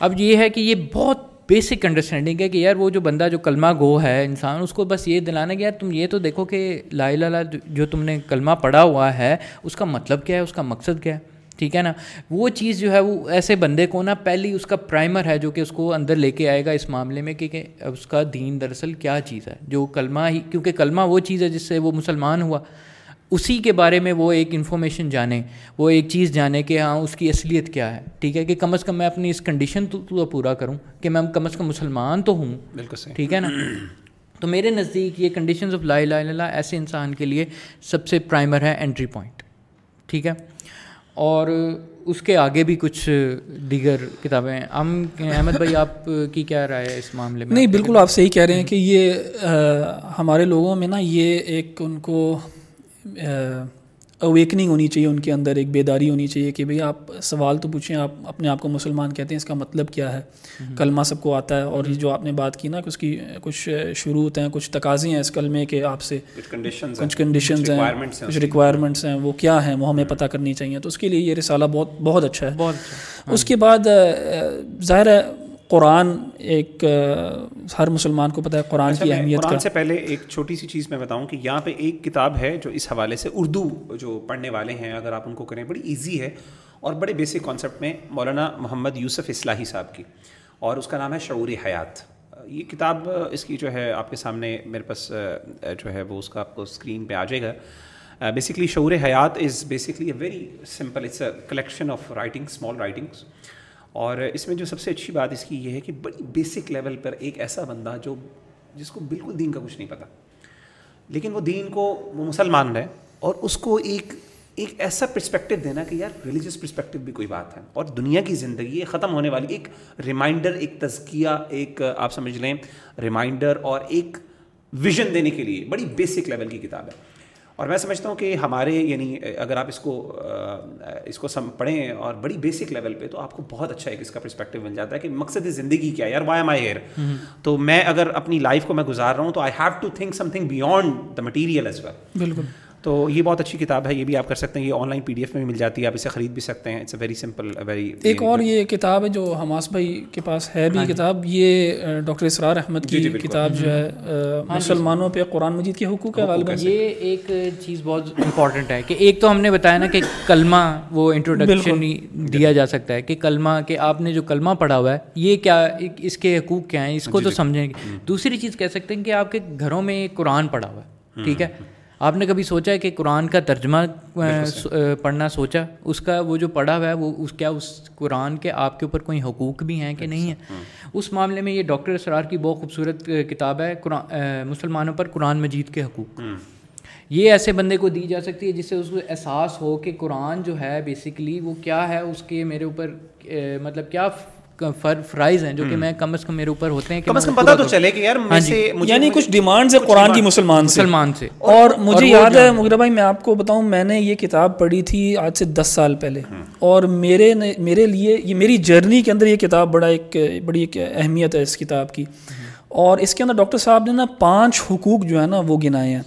S3: اب یہ ہے کہ یہ بہت بیسک انڈرسٹینڈنگ ہے کہ یار وہ جو بندہ جو کلمہ گو ہے انسان اس کو بس یہ دلانا کہ یار تم یہ تو دیکھو کہ لا الہ جو تم نے کلمہ پڑھا ہوا ہے اس کا مطلب کیا ہے؟ اس کا مقصد کیا ہے؟ ٹھیک ہے نا؟ وہ چیز جو ہے وہ ایسے بندے کو نا پہلی اس کا پرائمر ہے جو کہ اس کو اندر لے کے آئے گا اس معاملے میں کہ اس کا دین دراصل کیا چیز ہے؟ جو کلمہ ہی کیونکہ کلمہ وہ چیز ہے جس سے وہ مسلمان ہوا۔ اسی کے بارے میں وہ ایک انفارمیشن جانے وہ ایک چیز جانے کہ ہاں اس کی اصلیت کیا ہے۔ ٹھیک ہے کہ کم از کم میں اپنی اس کنڈیشن تو پورا کروں کہ میں کم از کم مسلمان تو ہوں۔
S1: بالکل
S3: ٹھیک ہے نا؟ تو میرے نزدیک یہ کنڈیشنز آف لا الہ الا اللہ ایسے انسان کے لیے سب سے پرائمر ہے انٹری پوائنٹ ٹھیک ہے؟ اور اس کے آگے بھی کچھ دیگر کتابیں ہم احمد بھائی آپ کی کیا رائے ہے اس معاملے میں؟
S2: نہیں بالکل آپ صحیح کہہ رہے ہیں کہ یہ ہمارے لوگوں میں نا یہ ایک ان کو اویکننگ ہونی چاہیے ان کے اندر ایک بیداری ہونی چاہیے کہ بھئی آپ سوال تو پوچھیں آپ اپنے آپ کو مسلمان کہتے ہیں اس کا مطلب کیا ہے؟ کلمہ سب کو آتا ہے اور یہ جو آپ نے بات کی نا کہ اس کی کچھ شروط ہیں کچھ تقاضے ہیں اس کلمے کے آپ سے۔ کچھ کنڈیشنز ہیں کچھ ریکوائرمنٹس ہیں وہ کیا ہیں وہ ہمیں پتہ کرنی چاہیے۔ تو اس کے لیے یہ رسالہ بہت بہت اچھا ہے۔
S3: بہت اچھا۔
S2: اس کے بعد ظاہر ہے قرآن ایک ہر مسلمان کو پتہ ہے قرآن کی اہمیت
S1: قرآن سے پہلے ایک چھوٹی سی چیز میں بتاؤں کہ یہاں پہ ایک کتاب ہے جو اس حوالے سے اردو جو پڑھنے والے ہیں اگر آپ ان کو کریں بڑی ایزی ہے اور بڑے بیسک کانسیپٹ میں مولانا محمد یوسف اصلاحی صاحب کی۔ اور اس کا نام ہے شعور حیات۔ یہ کتاب اس کی جو ہے آپ کے سامنے میرے پاس جو ہے وہ اس کا آپ کو اسکرین پہ آ جائے گا۔ Basically Shaoor Hayat is basically a very simple it's a collection of writing small writings اور اس میں جو سب سے اچھی بات اس کی یہ ہے کہ بڑی بیسک لیول پر ایک ایسا بندہ جو جس کو بالکل دین کا کچھ نہیں پتہ لیکن وہ دین کو، وہ مسلمان ہے اور اس کو ایک ایک ایسا پرسپیکٹو دینا کہ یار ریلیجیس پرسپیکٹو بھی کوئی بات ہے۔ اور دنیا کی زندگی ختم ہونے والی ایک ریمائنڈر ایک تزکیہ، ایک آپ سمجھ لیں ریمائنڈر اور ایک ویژن دینے کے لیے بڑی بیسک لیول کی کتاب ہے۔ اور میں سمجھتا ہوں کہ ہمارے یعنی اگر آپ اس کو اس کو سم پڑھیں اور بڑی بیسک لیول پہ تو آپ کو بہت اچھا ایک اس کا پرسپیکٹو مل جاتا ہے کہ مقصد زندگی کیا ہے یار وائی ایم آئی ہیئر تو میں اگر اپنی لائف کو میں گزار رہا ہوں تو I have to think something beyond the material as well
S2: بالکل۔
S1: تو یہ بہت اچھی کتاب ہے یہ بھی آپ کر سکتے ہیں یہ online P D F میں بھی مل جاتی ہے آپ اسے خرید بھی سکتے ہیں it's a very simple very
S2: ایک اور یہ کتاب ہے جو حماس بھائی کے پاس ہے بھی کتاب یہ ڈاکٹر اسرار احمد کی کتاب جو ہے مسلمانوں پہ قرآن مجید کے حقوق ہے غالباً۔
S3: یہ ایک چیز بہت امپورٹنٹ ہے کہ ایک تو ہم نے بتایا نا کہ کلمہ وہ انٹروڈکشن دیا جا سکتا ہے کہ کلمہ کہ آپ نے جو کلمہ پڑھا ہوا ہے یہ کیا اس کے حقوق کیا ہیں؟ اس کو تو سمجھیں۔ گے دوسری چیز کہہ سکتے ہیں کہ آپ کے گھروں میں قرآن پڑھا ہوا ہے ٹھیک ہے؟ آپ نے کبھی سوچا ہے کہ قرآن کا ترجمہ پڑھنا سوچا؟ اس کا وہ جو پڑھا ہوا ہے وہ اس کیا اس قرآن کے آپ کے اوپر کوئی حقوق بھی ہیں کہ نہیں ہیں؟ اس معاملے میں یہ ڈاکٹر اسرار کی بہت خوبصورت کتاب ہے قرآن مسلمانوں پر قرآن مجید کے حقوق۔ یہ ایسے بندے کو دی جا سکتی ہے جس سے اس کو احساس ہو کہ قرآن جو ہے بیسکلی وہ کیا ہے اس کے میرے اوپر مطلب کیا فرائض ہیں جو کہ میں کم از کم میرے اوپر ہوتے ہیں
S1: کم از کم پتہ تو چلے کہ یار
S2: ہاں جی۔ یعنی کچھ ڈیمانڈز ہے قرآن کی مسلمان سے۔
S3: مسلمان سے۔
S2: اور مجھے یاد ہے مغرا بھائی میں آپ کو بتاؤں میں نے یہ کتاب پڑھی تھی آج سے دس سال پہلے۔ اور میرے میرے لیے یہ میری جرنی کے اندر یہ کتاب بڑا ایک بڑی ایک اہمیت ہے اس کتاب کی۔ اور اس کے اندر ڈاکٹر صاحب نے نا پانچ حقوق جو ہے نا وہ گنائے ہیں۔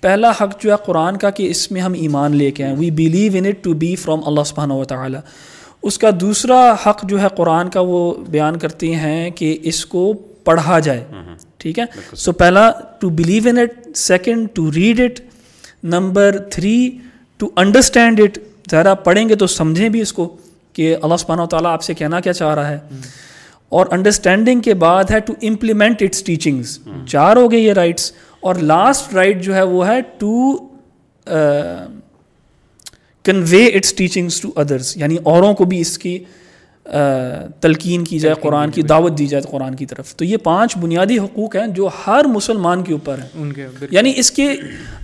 S2: پہلا حق جو ہے قرآن کا کہ اس میں ہم ایمان لے کے آئیں۔ We believe in it to be from Allah سبحانہ و تعالیٰ اس کا دوسرا حق جو ہے قرآن کا وہ بیان کرتے ہیں کہ اس کو پڑھا جائے۔ ٹھیک ہے؟ سو پہلا to believe in it second to read it number three to understand it ذرا پڑھیں گے تو سمجھیں بھی اس کو کہ اللہ سبحانہ و تعالیٰ آپ سے کہنا کیا چاہ رہا ہے۔ اور انڈرسٹینڈنگ کے بعد ہے ٹو امپلیمنٹ اٹس ٹیچنگز چار ہو گئے یہ رائٹس اور لاسٹ رائٹ جو ہے وہ ہے to convey its teachings to others یعنی اوروں کو بھی اس کی تلقین کی جائے قرآن کی دعوت دی جائے قرآن کی طرف۔ تو یہ پانچ بنیادی حقوق ہیں جو ہر مسلمان کے اوپر ہیں۔ یعنی اس کے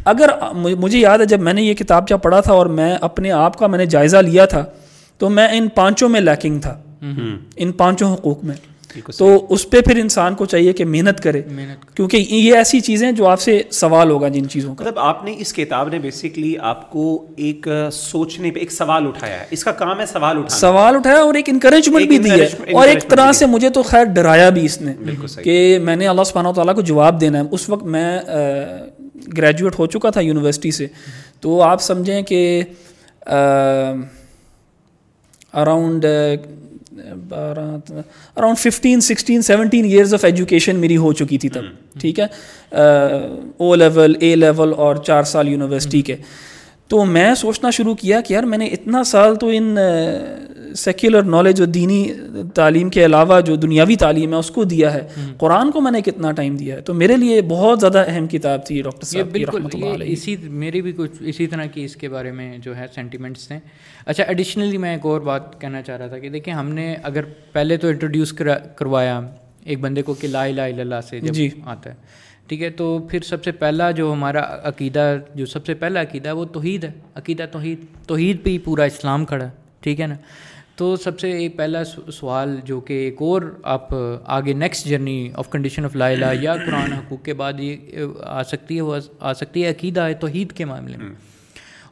S2: اگر مجھے یاد ہے جب میں نے یہ کتاب چاہ پڑھا تھا اور میں اپنے آپ کا میں نے جائزہ لیا تھا تو میں ان پانچوں میں لیکنگ تھا۔ ان پانچوں حقوق میں۔ تو اس پہ پھر انسان کو چاہیے کہ محنت کرے۔ کیونکہ یہ ایسی چیزیں جو آپ سے سوال ہوگا جن چیزوں کا۔
S1: مطلب آپ نے اس کتاب نے بیسکلی آپ کو ایک سوچنے پہ ایک سوال اٹھایا ہے۔ اس کا کام ہے سوال اٹھانا۔
S2: سوال اٹھایا اور ایک انکریجمنٹ بھی دی ہے۔ اور ایک طرح سے مجھے تو خیر ڈرایا بھی اس نے کہ میں نے اللہ سبحانہ تعالیٰ کو جواب دینا ہے۔ اس وقت میں گریجویٹ ہو چکا تھا یونیورسٹی سے۔ تو آپ سمجھیں کہ around around fifteen sixteen seventeen years of education میری ہو چکی تھی تب ٹھیک ہے؟ او لیول اے لیول اور چار سال یونیورسٹی کے۔ تو میں سوچنا شروع کیا کہ یار میں نے اتنا سال تو ان سیکولر نالج اور دینی تعلیم کے علاوہ جو دنیاوی تعلیم ہے اس کو دیا ہے قرآن کو میں نے کتنا ٹائم دیا ہے۔ تو میرے لیے بہت زیادہ اہم کتاب تھی ڈاکٹر صاحب
S3: بالکل اسی میری بھی کچھ اسی طرح کی اس کے بارے میں جو ہے سینٹیمنٹس تھے اچھا ایڈیشنلی میں ایک اور بات کہنا چاہ رہا تھا کہ دیکھیں ہم نے اگر پہلے تو انٹروڈیوس کروایا ایک بندے کو کہ لا الہ الا اللہ سے جب جی۔ آتا ہے۔ ٹھیک ہے؟ تو پھر سب سے پہلا جو ہمارا عقیدہ جو سب سے پہلا عقیدہ ہے وہ توحید ہے۔ عقیدہ توحید توحید پہ ہی پورا اسلام کھڑا ہے ٹھیک ہے نا؟ تو سب سے پہلا سوال جو کہ ایک اور آپ آگے next journey of condition of لائلہ یا قرآن حقوق کے بعد یہ آ سکتی ہے وہ آ سکتی ہے عقیدہ ہے توحید کے معاملے میں۔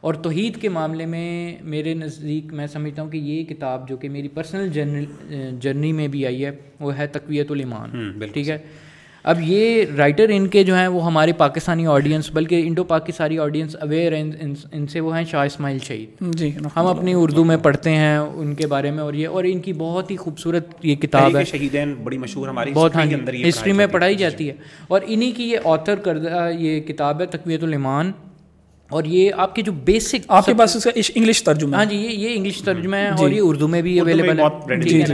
S3: اور توحید کے معاملے میں میرے نزدیک میں سمجھتا ہوں کہ یہ کتاب جو کہ میری پرسنل جرنل جرنی میں بھی آئی ہے وہ ہے تقویت الایمان۔ ٹھیک ہے؟ اب یہ رائٹر ان کے جو ہیں وہ ہمارے پاکستانی آڈینس بلکہ انڈو پاکستانی آڈینس اویئر ہیں ان سے وہ ہیں شاہ اسماعیل شہید۔
S2: جی
S3: ہم اپنی اردو میں پڑھتے ہیں ان کے بارے میں اور یہ اور ان کی بہت ہی خوبصورت یہ کتاب ہے۔
S1: شہیدین بڑی مشہور ہماری
S3: بہت ہاں ہسٹری میں پڑھائی جاتی ہے۔ اور انہی کی یہ آتھر کردہ یہ کتاب ہے تقویت الایمان۔ اور یہ آپ کے جو بیسک
S2: آپ کے پاس انگلش ترجمہ
S3: ہاں جی یہ انگلش ترجمہ ہے جی۔ اور یہ اردو میں بھی اویلیبل ہے۔
S2: جی، جی۔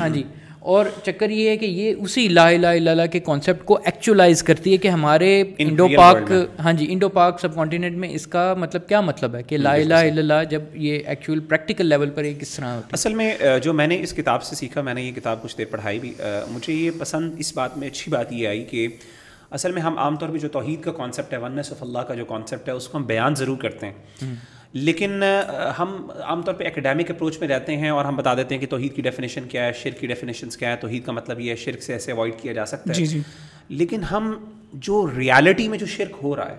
S3: ہاں جی۔ اور چکر یہ ہے کہ یہ اسی لا الہ الا اللہ کے کانسیپٹ کو ایکچولائز کرتی ہے کہ ہمارے انڈو پاک ہاں جی انڈو پاک سب کانٹیننٹ میں اس کا مطلب کیا مطلب ہے کہ لا الہ الا اللہ جب یہ ایکچوئل پریکٹیکل لیول پر یہ کس طرح ہوتی ہے۔
S1: اصل میں جو میں نے اس کتاب سے سیکھا میں نے یہ کتاب کچھ دیر پڑھائی بھی مجھے یہ پسند اس بات میں اچھی بات یہ آئی کہ اصل میں ہم عام طور پہ جو توحید کا کانسیپٹ ہے ونس آف اللہ کا جو کانسیپٹ ہے اس کو ہم بیان ضرور کرتے ہیں۔ لیکن ہم عام طور پہ اکیڈیمک اپروچ میں رہتے ہیں اور ہم بتا دیتے ہیں کہ توحید کی ڈیفینیشن کیا ہے شرک کی ڈیفینیشنس کیا ہے توحید کا مطلب یہ ہے شرک سے ایسے اوائڈ کیا جا سکتا ہے۔
S2: جی جی۔
S1: لیکن ہم جو ریالٹی میں جو شرک ہو رہا ہے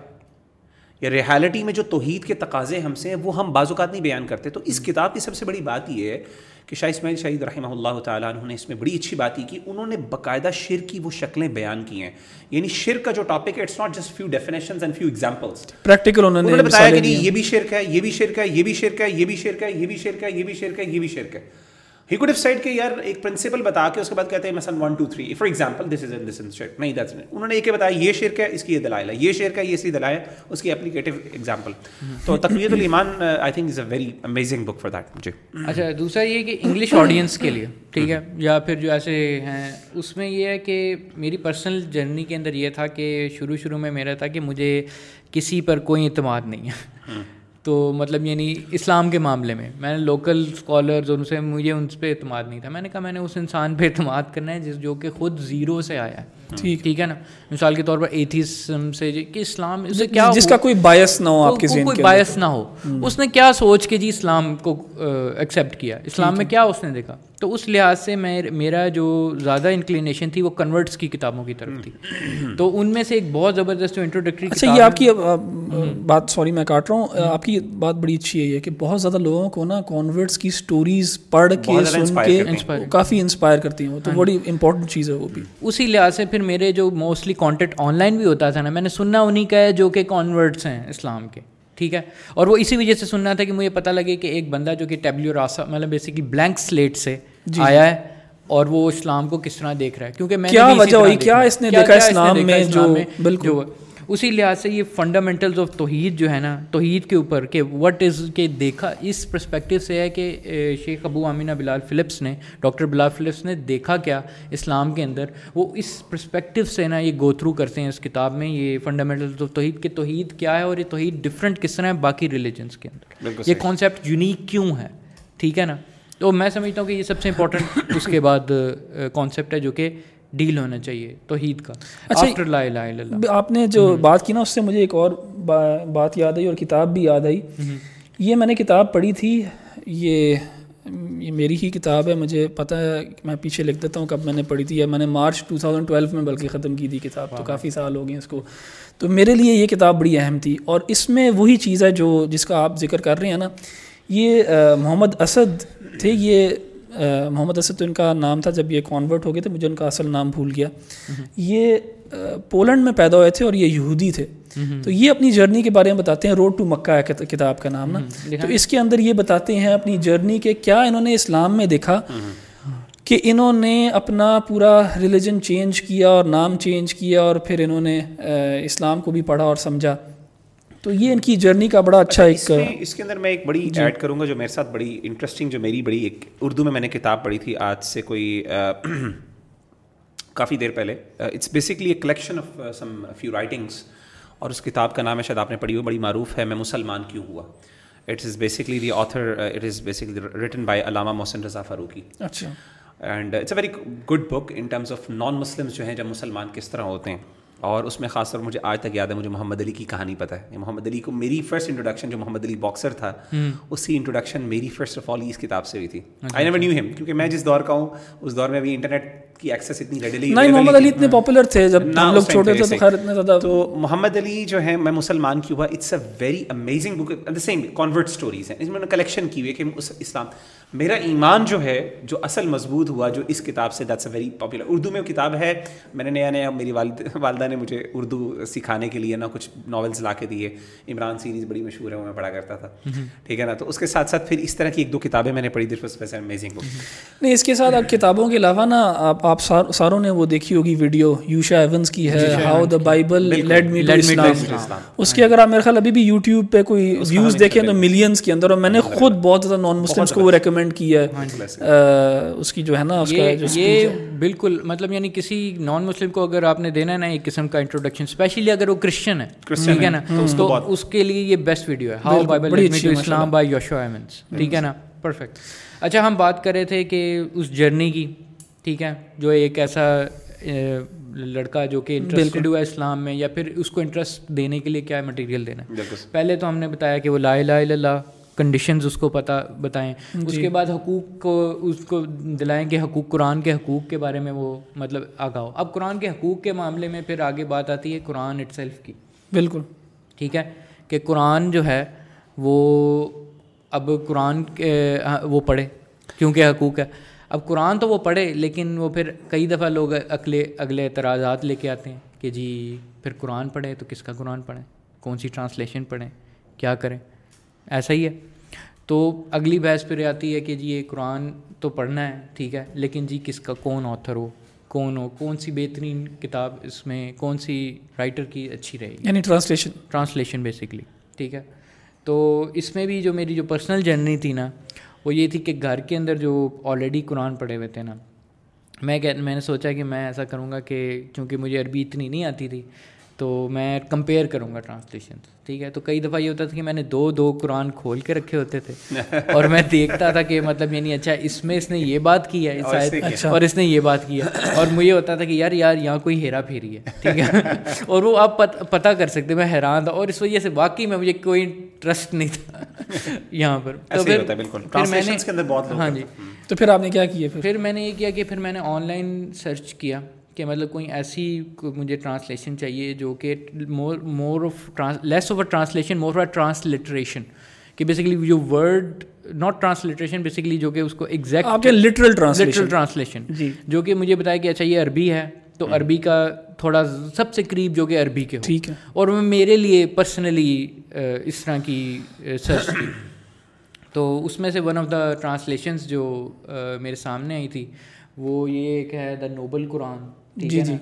S1: یا ریالٹی میں جو توحید کے تقاضے ہم سے ہیں وہ ہم بعض اوقات نہیں بیان کرتے۔ تو اس کتاب کی سب سے بڑی بات یہ ہے کہ شاہ اسماعیل شہید رحمہ اللہ تعالیٰ انہوں نے اس میں بڑی اچھی بات کی انہوں نے باقاعدہ شر کی وہ شکلیں بیان کی ہیں۔ یعنی شر کا جو ٹاپک ہے it's not just few definitions and few examples
S2: practical انہوں
S1: نے بتایا کہ یہ بھی شرک ہے یہ بھی شرک ہے یہ بھی شرک ہے یہ بھی شرک ہے یہ بھی شرک ہے یہ بھی شرک ہے یہ بھی شرک ہے۔ ہی کوڈ سائڈ کے یار ایک پرنسپل بتا کے اس کے بعد کہتے ہیں مثلاً one two three for example this is in this شرک نہیں دیٹس انہوں نے ایک بتایا یہ شرک ہے اس کی یہ دلائل ہے یہ شرک ہے یہ اسی دلائل ہے اس کی اپلیکیٹو ایگزامپل تو Taqwiyat al-Iman I think is a very amazing book for that جی
S3: اچھا دوسرا یہ کہ انگلش آڈینس کے لیے ٹھیک ہے یا پھر جو ایسے ہیں اس میں یہ ہے کہ میری پرسنل جرنی کے اندر یہ تھا کہ شروع شروع میں میرا تھا کہ مجھے کسی پر کوئی اعتماد نہیں ہے تو مطلب یعنی اسلام کے معاملے میں۔ میں نے لوکل اسکالرز اور ان سے مجھے ان پہ اعتماد نہیں تھا۔ میں نے کہا میں نے اس انسان پہ اعتماد کرنا ہے جس جو کہ خود زیرو سے آیا ہے۔ ٹھیک ٹھیک ہے نا؟ مثال کے طور پر ایتھیسم سے کہ اسلام
S2: سے کیا جس کا کوئی باعث نہ ہو آپ کے
S3: کوئی باعث نہ ہو۔ اس نے کیا سوچ کے جی اسلام کو ایکسیپٹ کیا۔ اسلام میں کیا اس نے دیکھا؟ تو اس لحاظ سے میں میرا جو زیادہ انکلینیشن تھی وہ کنورٹس کی کتابوں کی طرف تھی۔ تو ان میں سے ایک بہت زبردست جو انٹروڈکٹری
S2: اچھا یہ آپ کی بات سوری میں کاٹ رہا ہوں۔ آپ کی بات بڑی اچھی ہے یہ کہ بہت زیادہ لوگوں کو نا کانورٹس کی اسٹوریز پڑھ کے سن کے کافی انسپائر کرتی ہیں تو ہاں۔ بڑی امپورٹنٹ چیز ہے وہ بھی۔
S3: اسی لحاظ سے پھر میرے جو موسٹلی کانٹینٹ آن لائن بھی ہوتا تھا نا میں نے سننا انہیں کا ہے جو کہ کانورٹس ہیں اسلام کے۔ ٹھیک ہے؟ اور وہ اسی وجہ سے سننا تھا کہ مجھے پتہ لگے کہ ایک بندہ جو کہ ٹیبلیو راسا مطلب بیسکلی بلینک سلیٹ سے جی۔ آیا ہے اور وہ اسلام کو کس طرح دیکھ رہا ہے؟ کیونکہ میں
S2: کیا وجہ ہوئی؟ کیا اس نے دیکھا اسلام میں جو بالکل۔
S3: اسی لحاظ سے یہ فنڈامنٹلز آف توحید جو ہے نا توحید کے اوپر کہ وٹ از کے دیکھا اس پرسپیکٹیو سے ہے کہ Sheikh Abu Ameenah Bilal Philips نے ڈاکٹر بلال فلپس نے دیکھا کیا اسلام کے اندر وہ اس پرسپیکٹیو سے نا یہ گو تھرو کرتے ہیں اس کتاب میں یہ فنڈامنٹلز آف توحید کہ توحید کیا ہے اور یہ توحید ڈفرینٹ کس طرح ہے باقی ریلیجنس کے اندر۔ یہ کانسیپٹ یونیک کیوں ہے؟ ٹھیک ہے نا؟ تو میں سمجھتا ہوں کہ یہ سب سے امپورٹنٹ اس کے بعد کانسیپٹ ہے جو کہ ڈیل ہونا چاہیے توحید کا۔
S2: اچھا آپ نے جو بات کی نا اس سے مجھے ایک اور بات یاد آئی اور کتاب بھی یاد آئی۔ یہ میں نے کتاب پڑھی تھی یہ یہ میری ہی کتاب ہے مجھے پتہ ہے میں پیچھے لکھ دیتا ہوں کب میں نے پڑھی تھی۔ یا میں نے مارچ ٹو تھاؤزنڈ ٹویلو میں بلکہ ختم کی تھی کتاب تو کافی سال ہو گئے اس کو۔ تو میرے لیے یہ کتاب بڑی اہم تھی۔ اور اس میں وہی چیز ہے جو جس کا آپ ذکر کر رہے ہیں نا یہ محمد اسد تھے یہ محمد اسد تو ان کا نام تھا جب یہ کانورٹ ہو گئے تھے مجھے ان کا اصل نام بھول گیا۔ یہ پولینڈ میں پیدا ہوئے تھے اور یہ یہودی تھے۔ تو یہ اپنی جرنی کے بارے میں بتاتے ہیں روڈ ٹو مکہ ہے کتاب کا نام نا۔ تو اس کے اندر یہ بتاتے ہیں اپنی جرنی کے کیا انہوں نے اسلام میں دیکھا کہ انہوں نے اپنا پورا ریلیجن چینج کیا اور نام چینج کیا اور پھر انہوں نے اسلام کو بھی پڑھا اور سمجھا۔ تو یہ ان کی جرنی کا بڑا اچھا ایک
S1: اس کے اندر میں ایک بڑی ایڈ کروں گا جو میرے ساتھ بڑی انٹرسٹنگ جو میری بڑی ایک اردو میں میں نے کتاب پڑھی تھی آج سے کوئی کافی دیر پہلے۔ It's basically a collection of some few writings اور اس کتاب کا نام ہے شاید آپ نے پڑھی ہوئی بڑی معروف ہے میں مسلمان کیوں ہوا؟ It is basically the author it is basically written by Allama Mohsin Raza Farooqui.
S2: اچھا۔
S1: And it's a very good book in terms of non Muslims جو ہیں جب مسلمان کس طرح ہوتے ہیں۔ اور اس میں خاص طور مجھے آج تک یاد ہے مجھے محمد علی کی کہانی پتہ ہے۔ محمد علی کو میری فرسٹ انٹروڈکشن جو محمد علی باکسر تھا اس کی انٹروڈکشن میری فرسٹ آف آل اس کتاب سے ہوئی تھی۔ آئی نیور نیو ہم کیونکہ میں جس دور کا ہوں اس دور میں ابھی انٹرنیٹ کی ایکسیس اتنی ریڈیلی
S2: نہیں محمد علی اتنے پاپولر تھے جب ہم لوگ چھوٹے تھے تو خیر اتنے زیادہ
S1: تو محمد علی جو ہے میں مسلمان کی ہوا؟ It's a very amazing book the same convert stories ہیں۔ اس میں نے کلیکشن کی ہوئی ہے کہ اسلام میرا ایمان جو ہے جو اصل مضبوط ہوا جو اس کتاب سے that's a very popular Urdu میں کتاب ہے۔ میں نے نیا نیا میری والد والدہ نے مجھے اردو سکھانے کے لیے نا کچھ ناولس لا کے دیے عمران سیریز بڑی مشہور ہے وہ میں پڑھا کرتا تھا۔ ٹھیک ہے نا؟ تو اس کے ساتھ ساتھ پھر اس طرح کی ایک دو کتابیں میں نے پڑھی تھی امیزنگ
S2: نہیں اس کے ساتھ کتابوں کے علاوہ نا آپ آپ ساروں نے وہ دیکھی ہوگی ویڈیو یوشا ایونس کی ہے how the Bible led me Islam. اس کے اگر آپ میرے خیال ابھی بھی یوٹیوب پہ کوئی ویوز دیکھیں تو ملینس کے اندر اور میں نے خود بہت زیادہ نان مسلمس کو وہ ریکمینڈ کی ہے اس کی جو ہے نا اس کا جو
S3: یہ بالکل مطلب یعنی کسی نان مسلم کو اگر آپ نے دینا ہے نا ایک قسم کا انٹروڈکشن اسپیشلی اگر وہ کرسچن ہے ٹھیک ہے نا؟ تو اس کے لیے یہ بیسٹ ویڈیو ہے۔ How Bible Islam by Yusha Evans ٹھیک ہے نا؟ پرفیکٹ اچھا ہم بات کر رہے تھے کہ اس جرنی کی۔ ٹھیک ہے جو ایک ایسا لڑکا جو کہ انٹرسٹڈ ہوا اسلام میں یا پھر اس کو انٹرسٹ دینے کے لیے کیا مٹیریل دینا ہے۔ پہلے تو ہم نے بتایا کہ وہ لا الہ الا اللہ کنڈیشنز اس کو پتہ بتائیں۔ اس کے بعد حقوق کو اس کو دلائیں کہ حقوق قرآن کے حقوق کے بارے میں وہ مطلب آگاہ ہو۔ اب قرآن کے حقوق کے معاملے میں پھر آگے بات آتی ہے قرآن اٹ سیلف کی۔
S2: بالکل۔
S3: ٹھیک ہے کہ قرآن جو ہے وہ اب قرآن وہ پڑھے کیونکہ حقوق ہے۔ اب قرآن تو وہ پڑھے لیکن وہ پھر کئی دفعہ لوگ اگلے اگلے اعتراضات لے کے آتے ہیں کہ جی پھر قرآن پڑھیں تو کس کا قرآن پڑھیں؟ کون سی ٹرانسلیشن پڑھیں؟ کیا کریں؟ ایسا ہی ہے۔ تو اگلی بحث پھر آتی ہے کہ جی یہ قرآن تو پڑھنا ہے ٹھیک ہے لیکن جی کس کا کون آتھر ہو؟ کون ہو؟ کون سی بہترین کتاب اس میں کون سی رائٹر کی اچھی رہے گی؟
S2: یعنی ٹرانسلیشن۔
S3: ٹرانسلیشن بیسکلی ٹھیک ہے۔ تو اس میں بھی جو میری جو پرسنل جرنی تھی نا وہ یہ تھی کہ گھر کے اندر جو آلریڈی قرآن پڑھے ہوئے تھے نا، میں کہ میں نے سوچا کہ میں ایسا کروں گا کہ چونکہ مجھے عربی اتنی نہیں آتی تھی تو میں کمپیئر کروں گا ٹرانسلیشن ٹھیک ہے؟ تو کئی دفعہ یہ ہوتا تھا کہ میں نے دو دو قرآن کھول کے رکھے ہوتے تھے اور میں دیکھتا تھا کہ مطلب یعنی اچھا اس میں اس نے یہ بات کی ہے اچھا اور اس نے یہ بات کی ہے۔ اور مجھے ہوتا تھا کہ یار یار یہاں کوئی ہیرا پھیری ہے۔ ٹھیک ہے؟ اور وہ آپ پتہ کر سکتے میں حیران تھا۔ اور اس وجہ سے واقعی میں مجھے کوئی ٹرسٹ نہیں تھا یہاں پر۔ تو پھر میں نے ہاں جی۔
S2: تو پھر آپ نے کیا کیا
S3: پھر؟ میں نے یہ کیا کہ پھر میں نے آن لائن سرچ کیا۔ کہ مطلب کوئی ایسی مجھے ٹرانسلیشن چاہیے جو کہ more more of less of a translation more of transliteration کہ بیسکلی جو ورڈ ناٹ ٹرانسلیٹریشن بیسکلی جو کہ اس کو ایگزیکٹ
S2: لٹرل
S3: ٹرانسلیشن جو کہ مجھے بتایا کہ اچھا یہ عربی ہے تو عربی کا تھوڑا سب سے قریب جو کہ عربی کے
S2: ٹھیک ہے.
S3: اور میرے لیے پرسنلی اس طرح کی سرچ کی. تو اس میں سے ون آف دا ٹرانسلیشنس جو میرے سامنے آئی تھی وہ یہ ایک ہے دا نوبل قرآن جی جی۔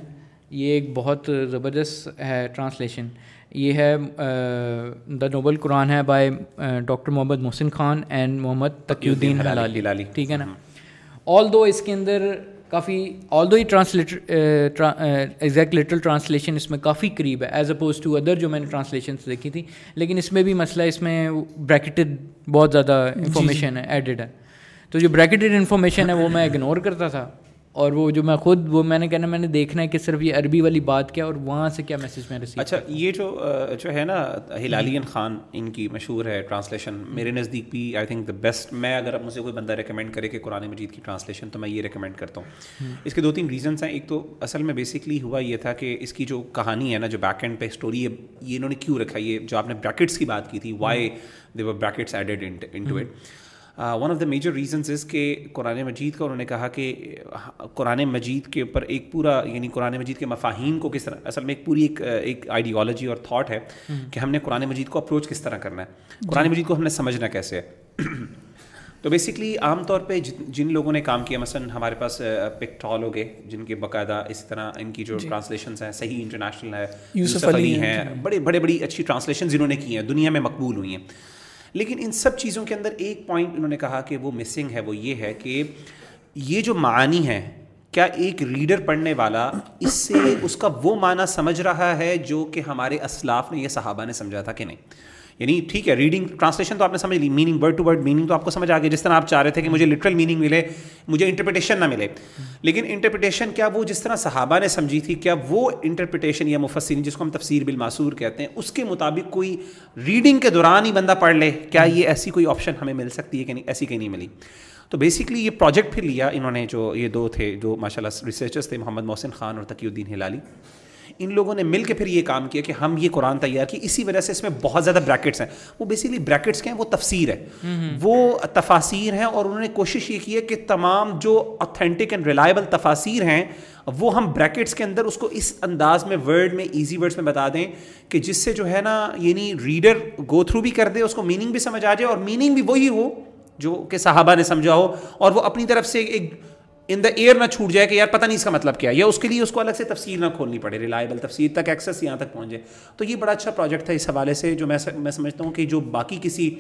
S3: یہ ایک بہت زبردست ہے ٹرانسلیشن یہ ہے دا نوبل قرآن ہے by doctor Muhammad Muhsin Khan and Muhammad Taqi ud-Din ٹھیک ہے نا؟ آل دو اس کے اندر کافی آل دو ہی ٹرانسلیٹر ایگزیکٹ لٹرل ٹرانسلیشن اس میں کافی قریب ہے ایز اپوز ٹو ادر جو میں نے ٹرانسلیشن دیکھی تھی لیکن اس میں بھی مسئلہ اس میں بریکٹڈ بہت زیادہ انفارمیشن ہے ایڈڈ ہے۔ تو جو بریکٹڈ انفارمیشن ہے وہ میں اگنور کرتا تھا اور وہ جو میں خود وہ میں نے کہنا میں نے دیکھنا ہے کہ صرف یہ عربی والی بات کیا اور وہاں سے کیا میسج میں رسیو
S1: اچھا یہ جو جو ہے نا ہلالین خان ان کی مشہور ہے ٹرانسلیشن میرے نزدیک بھی آئی تھنک دا بیسٹ میں اگر اب مجھے کوئی بندہ ریکمینڈ کرے کہ قرآن مجید کی ٹرانسلیشن تو میں یہ ریکمینڈ کرتا ہوں۔ اس کے دو تین ریزنس ہیں ایک تو اصل میں بیسکلی ہوا یہ تھا کہ اس کی جو کہانی ہے نا جو بیک اینڈ پہ اسٹوری ہے یہ انہوں نے کیوں رکھا؟ یہ جو آپ نے بریکٹس کی بات کی تھی why they've brackets added into it one of the major reasons is کہ قرآن مجید کا انہوں نے کہا کہ قرآن مجید کے اوپر ایک پورا یعنی قرآن مجید کے مفاہین کو کس طرح اصل میں ایک پوری ایک ایک آئیڈیالوجی اور تھاٹ ہے کہ ہم نے قرآن مجید کو اپروچ کس طرح کرنا ہے۔ قرآن مجید کو ہم نے سمجھنا کیسے ہے؟ تو بیسکلی عام طور پہ جن لوگوں نے کام کیا مثلاً ہمارے پاس پکٹال ہو گئے جن کے باقاعدہ اسی طرح ان کی جو ٹرانسلیشنس ہیں صحیح انٹرنیشنل ہے یوسف علی ہیں بڑے بڑے بڑی اچھی ٹرانسلیشن جنہوں نے کی ہیں دنیا میں مقبول ہوئی ہیں۔ لیکن ان سب چیزوں کے اندر ایک پوائنٹ انہوں نے کہا کہ وہ مسنگ ہے، وہ یہ ہے کہ یہ جو معنی ہے کیا ایک ریڈر پڑھنے والا اس سے اس کا وہ معنی سمجھ رہا ہے جو کہ ہمارے اسلاف نے یا صحابہ نے سمجھا تھا کہ نہیں؟ یعنی ٹھیک ہے ریڈنگ ٹرانسلیشن تو آپ نے سمجھ لی meaning word to word meaning تو آپ کو سمجھ آ گیا جس طرح آپ چاہ رہے تھے کہ مجھے لٹرل میننگ ملے، مجھے انٹرپریٹیشن نہ ملے۔ لیکن انٹرپریٹیشن کیا وہ جس طرح صحابہ نے سمجھی تھی، کیا وہ انٹرپریٹیشن یا مفسرین جس کو ہم تفسیر بالماسور کہتے ہیں، اس کے مطابق کوئی ریڈنگ کے دوران ہی بندہ پڑھ لے، کیا یہ ایسی کوئی آپشن ہمیں مل سکتی ہے کہ نہیں؟ ایسی کہیں نہیں ملی۔ تو بیسکلی یہ پروجیکٹ پھر لیا انہوں نے جو یہ دو تھے، جو ماشاء اللہ ریسرچرس تھے، محمد محسن خان اور تقی الدین ہلالی۔ ان لوگوں نے مل کے پھر یہ کام کیا کہ ہم یہ قرآن تیار کی اسی وجہ سے اس میں بہت زیادہ بریکٹس ہیں۔ وہ بیسکلی بریکٹس کے ہیں وہ تفسیر ہے۔ وہ تفاصیر ہیں اور انہوں نے کوشش یہ کی ہے کہ تمام جو اتھینٹک اینڈ ریلائبل تفاصیر ہیں وہ ہم بریکٹس کے اندر اس کو اس انداز میں ورڈ میں ایزی ورڈس میں بتا دیں کہ جس سے جو ہے نا یعنی ریڈر گو تھرو بھی کر دے اس کو میننگ بھی سمجھ آ جائے اور میننگ بھی وہی ہو جو کہ صحابہ نے سمجھا ہو اور وہ اپنی طرف سے ایک ان دا ایئر نہ چھوٹ جائے کہ یار پتہ نہیں اس کا مطلب کیا یا اس کے لیے اس کو الگ سے تفصیل نہ کھولنی پڑے ریلائبل تفصیل تک ایکسیس یہاں تک پہنچے تو یہ بڑا اچھا پروجیکٹ تھا اس حوالے سے جو میں میں سمجھتا ہوں کہ جو باقی کسی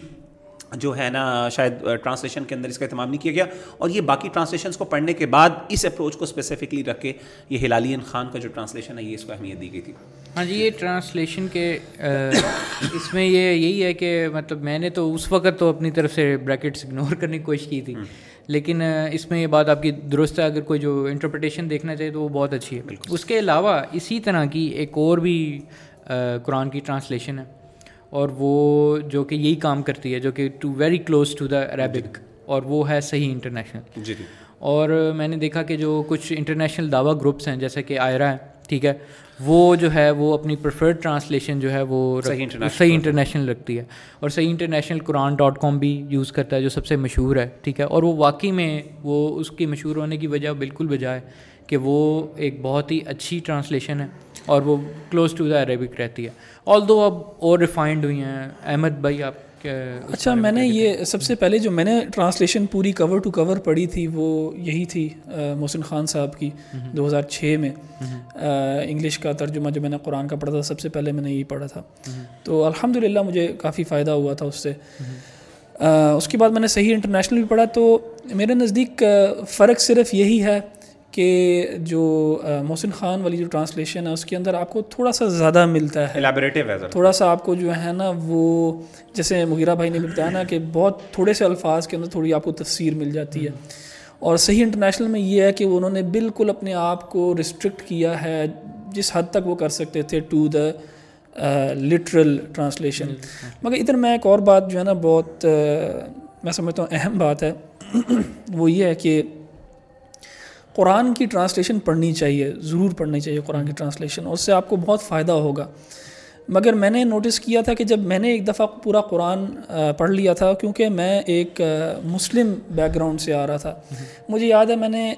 S1: جو ہے نا شاید ٹرانسلیشن کے اندر اس کا اہتمام نہیں کیا گیا اور یہ باقی ٹرانسلیشنس کو پڑھنے کے بعد اس اپروچ کو اسپیسیفکلی رکھ کے یہ ہلالین خان کا جو ٹرانسلیشن ہے یہ اس کو اہمیت دی گئی تھی۔
S3: ہاں جی یہ ٹرانسلیشن کے اس میں یہ یہی ہے کہ مطلب میں نے تو اس وقت تو اپنی طرف سے بریکٹس اگنور کرنے کی کوشش کی تھی۔ لیکن اس میں یہ بات آپ کی درست ہے اگر کوئی جو انٹرپریٹیشن دیکھنا چاہے تو وہ بہت اچھی ہے۔ اس کے علاوہ اسی طرح کی ایک اور بھی قرآن کی ٹرانسلیشن ہے اور وہ جو کہ یہی کام کرتی ہے جو کہ to very close to the Arabic اور وہ ہے صحیح انٹرنیشنل
S1: جی جی۔
S3: اور میں نے دیکھا کہ جو کچھ انٹرنیشنل دعویٰ گروپس ہیں جیسے کہ آئرا ہے ٹھیک ہے وہ جو ہے وہ اپنی پریفرڈ ٹرانسلیشن جو ہے وہ صحیح انٹرنیشنل رکھتی ہے۔ اور صحیح انٹرنیشنل قرآن ڈاٹ کام بھی یوز کرتا ہے جو سب سے مشہور ہے ٹھیک ہے۔ اور وہ واقعی میں وہ اس کی مشہور ہونے کی وجہ بالکل بجائے کہ وہ ایک بہت ہی اچھی ٹرانسلیشن ہے اور وہ کلوز ٹو دا عربک رہتی ہے۔ آل دو اب اور ریفائنڈ ہوئی ہیں احمد بھائی آپ
S2: اچھا میں نے یہ سب سے پہلے جو میں نے ٹرانسلیشن پوری کور ٹو کور پڑھی تھی وہ یہی تھی محسن خان صاحب کی دو ہزار چھ میں۔ انگلش کا ترجمہ جو میں نے قرآن کا پڑھا تھا سب سے پہلے میں نے یہی پڑھا تھا۔ تو الحمد للہ مجھے کافی فائدہ ہوا تھا اس سے۔ اس کے بعد میں نے صحیح انٹرنیشنل بھی پڑھا۔ تو میرے نزدیک فرق صرف یہی ہے کہ جو محسن خان والی جو ٹرانسلیشن ہے اس کے اندر آپ کو تھوڑا سا زیادہ ملتا ہے۔ تھوڑا سا آپ کو جو ہے نا وہ جیسے مغیرہ بھائی نے بتایا نا کہ بہت تھوڑے سے الفاظ کے اندر تھوڑی آپ کو تفسیر مل جاتی ہے۔ اور صحیح انٹرنیشنل میں یہ ہے کہ انہوں نے بالکل اپنے آپ کو ریسٹرکٹ کیا ہے جس حد تک وہ کر سکتے تھے ٹو دا لٹرل ٹرانسلیشن مگر ادھر میں ایک اور بات جو ہے نا بہت میں سمجھتا ہوں اہم بات ہے وہ یہ ہے کہ قرآن کی ٹرانسلیشن پڑھنی چاہیے ضرور پڑھنی چاہیے قرآن کی ٹرانسلیشن اس سے آپ کو بہت فائدہ ہوگا۔ مگر میں نے نوٹس کیا تھا کہ جب میں نے ایک دفعہ پورا قرآن پڑھ لیا تھا کیونکہ میں ایک مسلم بیک گراؤنڈ سے آ رہا تھا۔ مجھے یاد ہے میں نے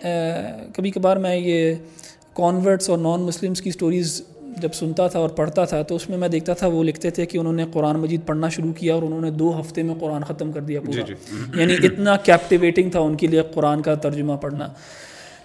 S2: کبھی کبھار میں یہ کانورٹس اور نان مسلمس کی سٹوریز جب سنتا تھا اور پڑھتا تھا تو اس میں میں دیکھتا تھا وہ لکھتے تھے کہ انہوں نے قرآن مجید پڑھنا شروع کیا اور انہوں نے دو ہفتے میں قرآن ختم کر دیا پورا۔ جی، جی۔ یعنی اتنا کیپٹیویٹنگ تھا ان کے لیے قرآن کا ترجمہ پڑھنا۔